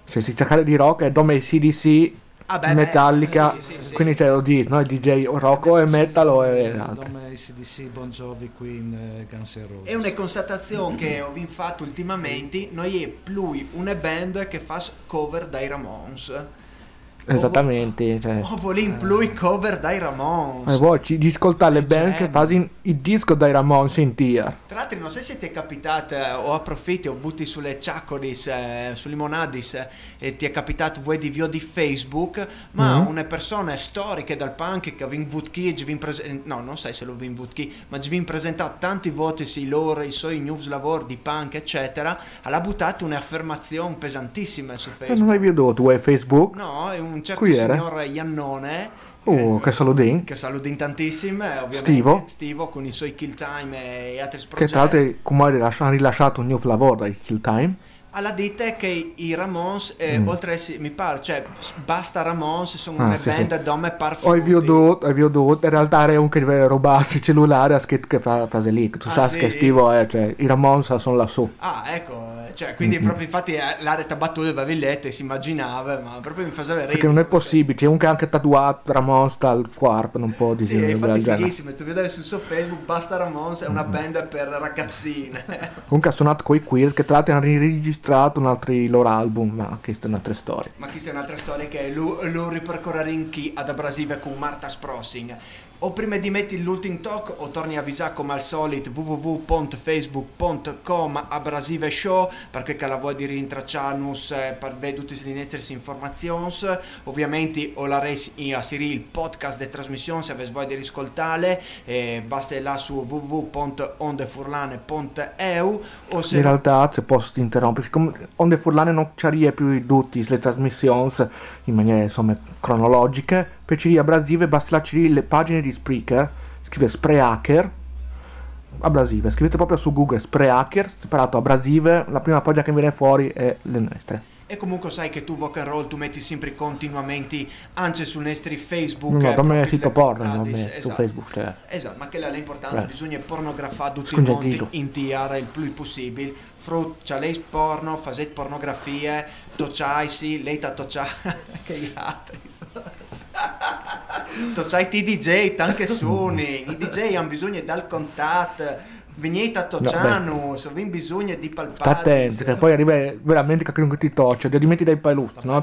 Se si cerca di rock è Dome CDC, Ah, beh, Metallica, sì, sì, sì, sì. quindi c'è lo dici, no? DJ o rock o è metal o è altro. Come ACDC, Bon Jovi, Queen, eh, Guns N' Roses. è una constatazione che ho fatto ultimamente noi è più una band che fa cover dai Ramones Esattamente, cioè. o volim più cover dai Ramones E ci di ascoltare le Eh, band che fanno il disco dai Ramones in tia. Tra l'altro non so se ti è capitato eh, o approfitti o butti sulle ciacoris, eh, su limonadis eh, e ti è capitato voi di video di Facebook, ma Mhm. una persona storiche dal punk che vi votchi, vi prese- no non sai se lo vi votchi, ma vi presentato tanti voti sui loro, i suoi news lavoro di punk eccetera, ha buttato un'affermazione pesantissima su Facebook. non hai veduto tu hai Facebook? No, è un certo Qui signor Iannone Oh, che saludin. che salutin tantissimo, eh, ovviamente Stivo. Stivo con i suoi kill time e altri Che progetti. tra l'altro come ha rilasciato, hanno rilasciato un nuovo lavoro dai Kill Time. Alla dite che i Ramones, eh, Mm. oltre a essere, mi pare, cioè, basta Ramones, sono Ah, una sì, band sì. dome par Ho frutis. veduto, ho veduto, in realtà era un che rubarsi il cellulare a scritto che fa frase lì. Tu Ah, sai sì? che Stivo è, cioè i Ramones sono lassù. Ah, ecco, eh, cioè, quindi Mm-mm. proprio infatti eh, l'area battuta avevi letto e si immaginava, ma proprio mi faceva ridere. Perché non è possibile, c'è un che anche tatuato Ramones dal corpo, non può Sì, dire infatti del genere. fighissimo, tu vedevi sul suo Facebook, basta Ramones, è una band per ragazzine. Comunque ha suonato con i Queer che tra l'altro hanno riregistrato un altro loro album, ma questa è un'altra storia. Ma questa è un'altra storia che lui, lui ripercorrere in chi ad abrasive con Marta Sprossing. O prima di metti l'ultimo talk o torni a avvisare come al solito www.facebook.com abrasive show perché che la vuoi di rintracciarnos eh, per vedere tutte le nostre informazioni ovviamente o la res a Siri il podcast di trasmissione se avete voglia di riscoltare eh, basta là su www.ondefurlane.eu o se In realtà, se posso interrompere, siccome Onde Furlane non ci più tutte le trasmissioni in maniera insomma cronologiche, per ci abrasive basta lasciare le pagine di Spreaker, scrive Spreaker, abrasive, scrivete proprio su Google Spreaker, separato abrasive, la prima pagina che viene fuori è le nostre. E comunque sai che tu rock and roll tu metti sempre continuamente anche su nostri Facebook. No, come sito porno, non me- su esatto. Facebook, cioè. Esatto, ma che là è importante, Eh. bisogna pornografare tutti i monti in TR il più possibile. Frut, c'ha lei porno, fazet pornografie, tocciaisi, lei ta toccia che gli altri. Tocciai ti DJ, anche suoni, i DJ hanno bisogno dal contatto. Venite a Tocciano, se vi bisogno di palpare. attento, che poi arriva veramente che chiunque ti toccia, ti metti dai palus, no?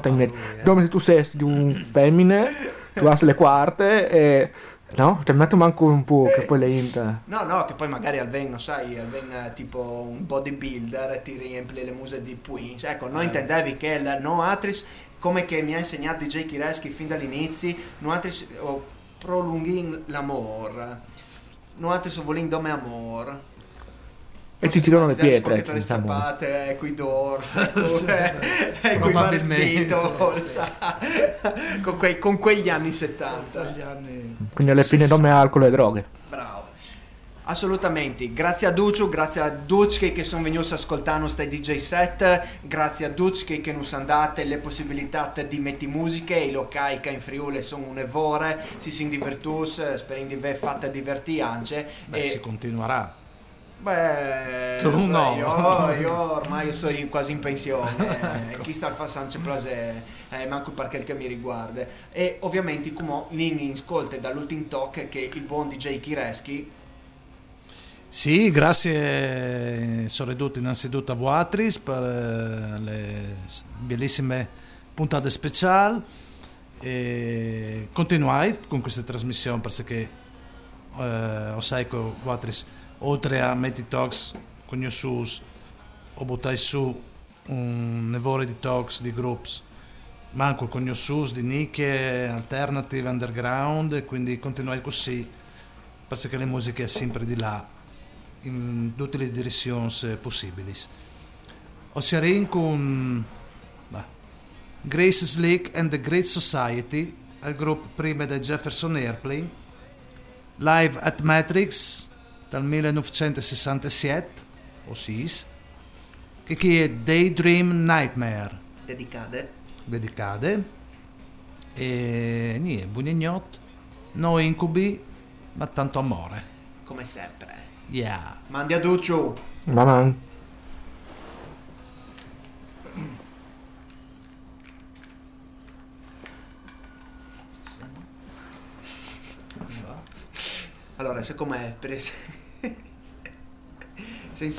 Come se tu sei di un femmine, tu hai le quarte e... No? Ti metto manco un po', che poi le inter... No, no, che poi magari Alven, sai, Alven è tipo un bodybuilder e ti riempie le muse di Queens. Ecco, noi intendevi che il No Atris, come che mi ha insegnato DJ Kireski fin dall'inizio, No Atris o prolunghin l'amor. No Atris o volin dome amor. E ti tirano le pietre, diciamo. ciabatte, eh, coi doors, e coi Probabilmente, Beatles, con, quei- con quegli anni 70. Quindi alle fine nome alcol e droghe. Bravo. Assolutamente, grazie a Duccio, grazie a Ducci che sono venuti a ascoltare questi DJ set, grazie a Ducci che ci hanno dato le possibilità di mettere musiche, i locali che in Friuli sono un'evore, si sono divertuti, speriamo di aver fatto divertire anche. Beh, e, si continuerà. beh, Tu beh, no. Io, io ormai sono quasi in pensione, eh, chi sta al fa Sanche Plase, eh, manco per quel che mi riguarda. E ovviamente come Nini ascolta dall'ultimo talk che il buon DJ Kireschi Sì, grazie soprattutto innanzitutto a Voatris per eh, le bellissime puntate speciali e continuai con queste trasmissioni perché eh, sai che Voatris oltre a Metti Talks con gli sus ho buttato su un nevore di talks di groups ma anche con gli sus di nicchie alternative underground quindi continuai così perché le musiche è sempre di là in tutte le direzioni possibili. Ossia con beh, Grace Slick and the Great Society, il gruppo prima da Jefferson Airplane, live at Matrix dal 1967, o SIS, che chi è Daydream Nightmare, dedicate dedicate, e niente, bugnegnot, no incubi, ma tanto amore. come sempre. Yeah. Mandi a Duccio. Ma man. Allora, se com'è? Per es- se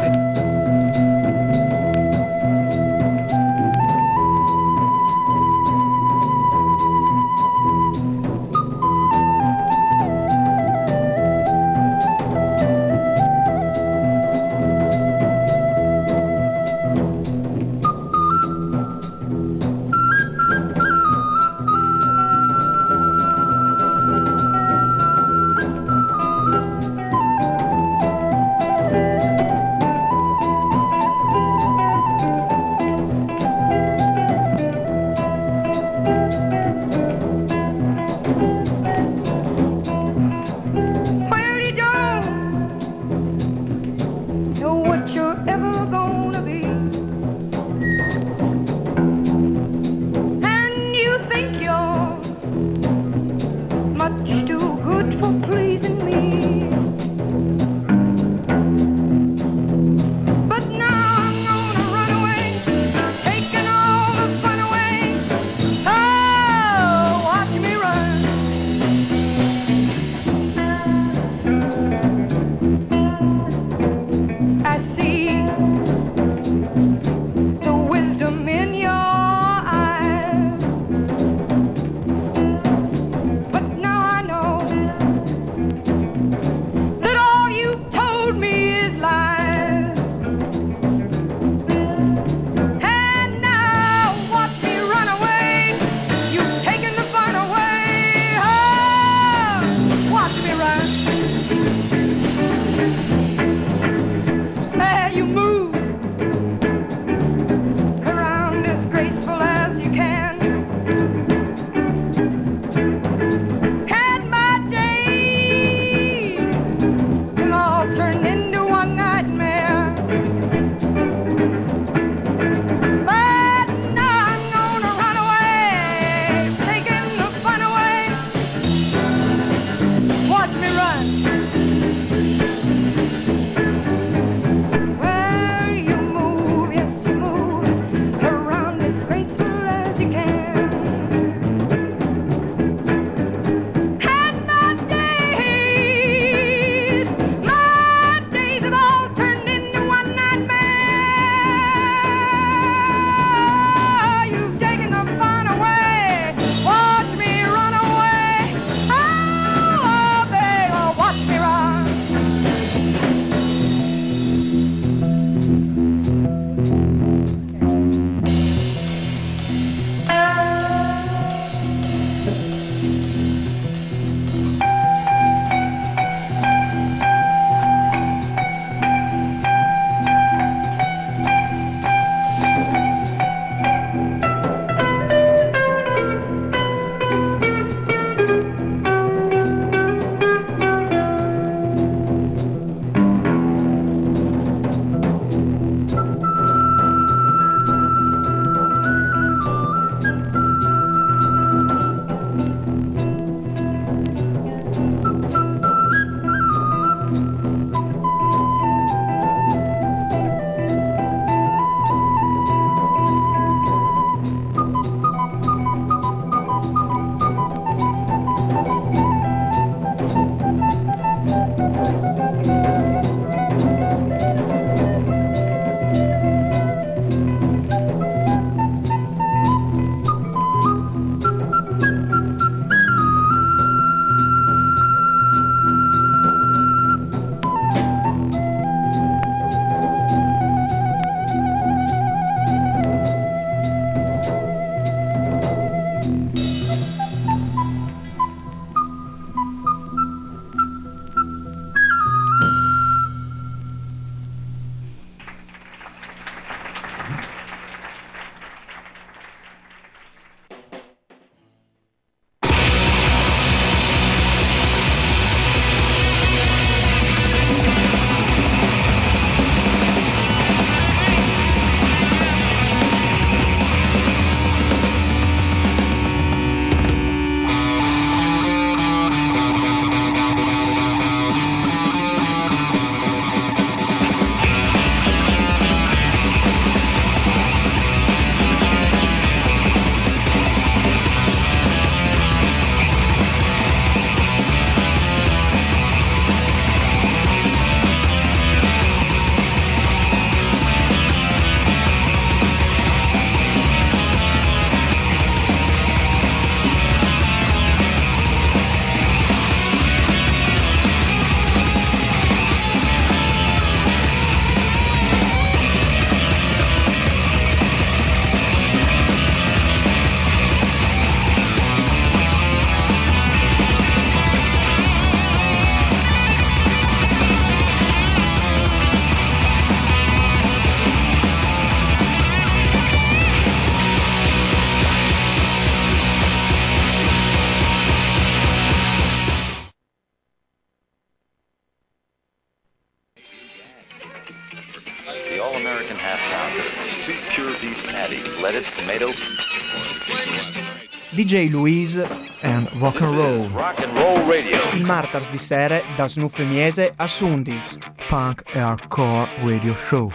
DJ Louise, and rock and roll, Rock and Roll Radio. il Martars di Sere da Snuffemiese a Sundis. punk e hardcore radio show.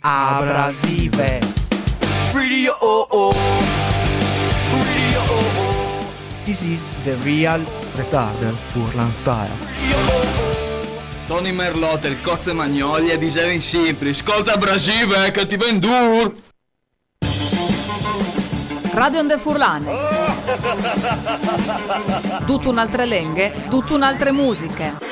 Abrasive. Radio oh oh. Radio oh oh. This is the real Retarded Urlan Style. Tony Merlot, il Cozze Magnoli e DJ Simpli. Ascolta Brasive che ti vendur! Radio de Furlane. Tutto un'altre lenghe, tutto un'altre musiche.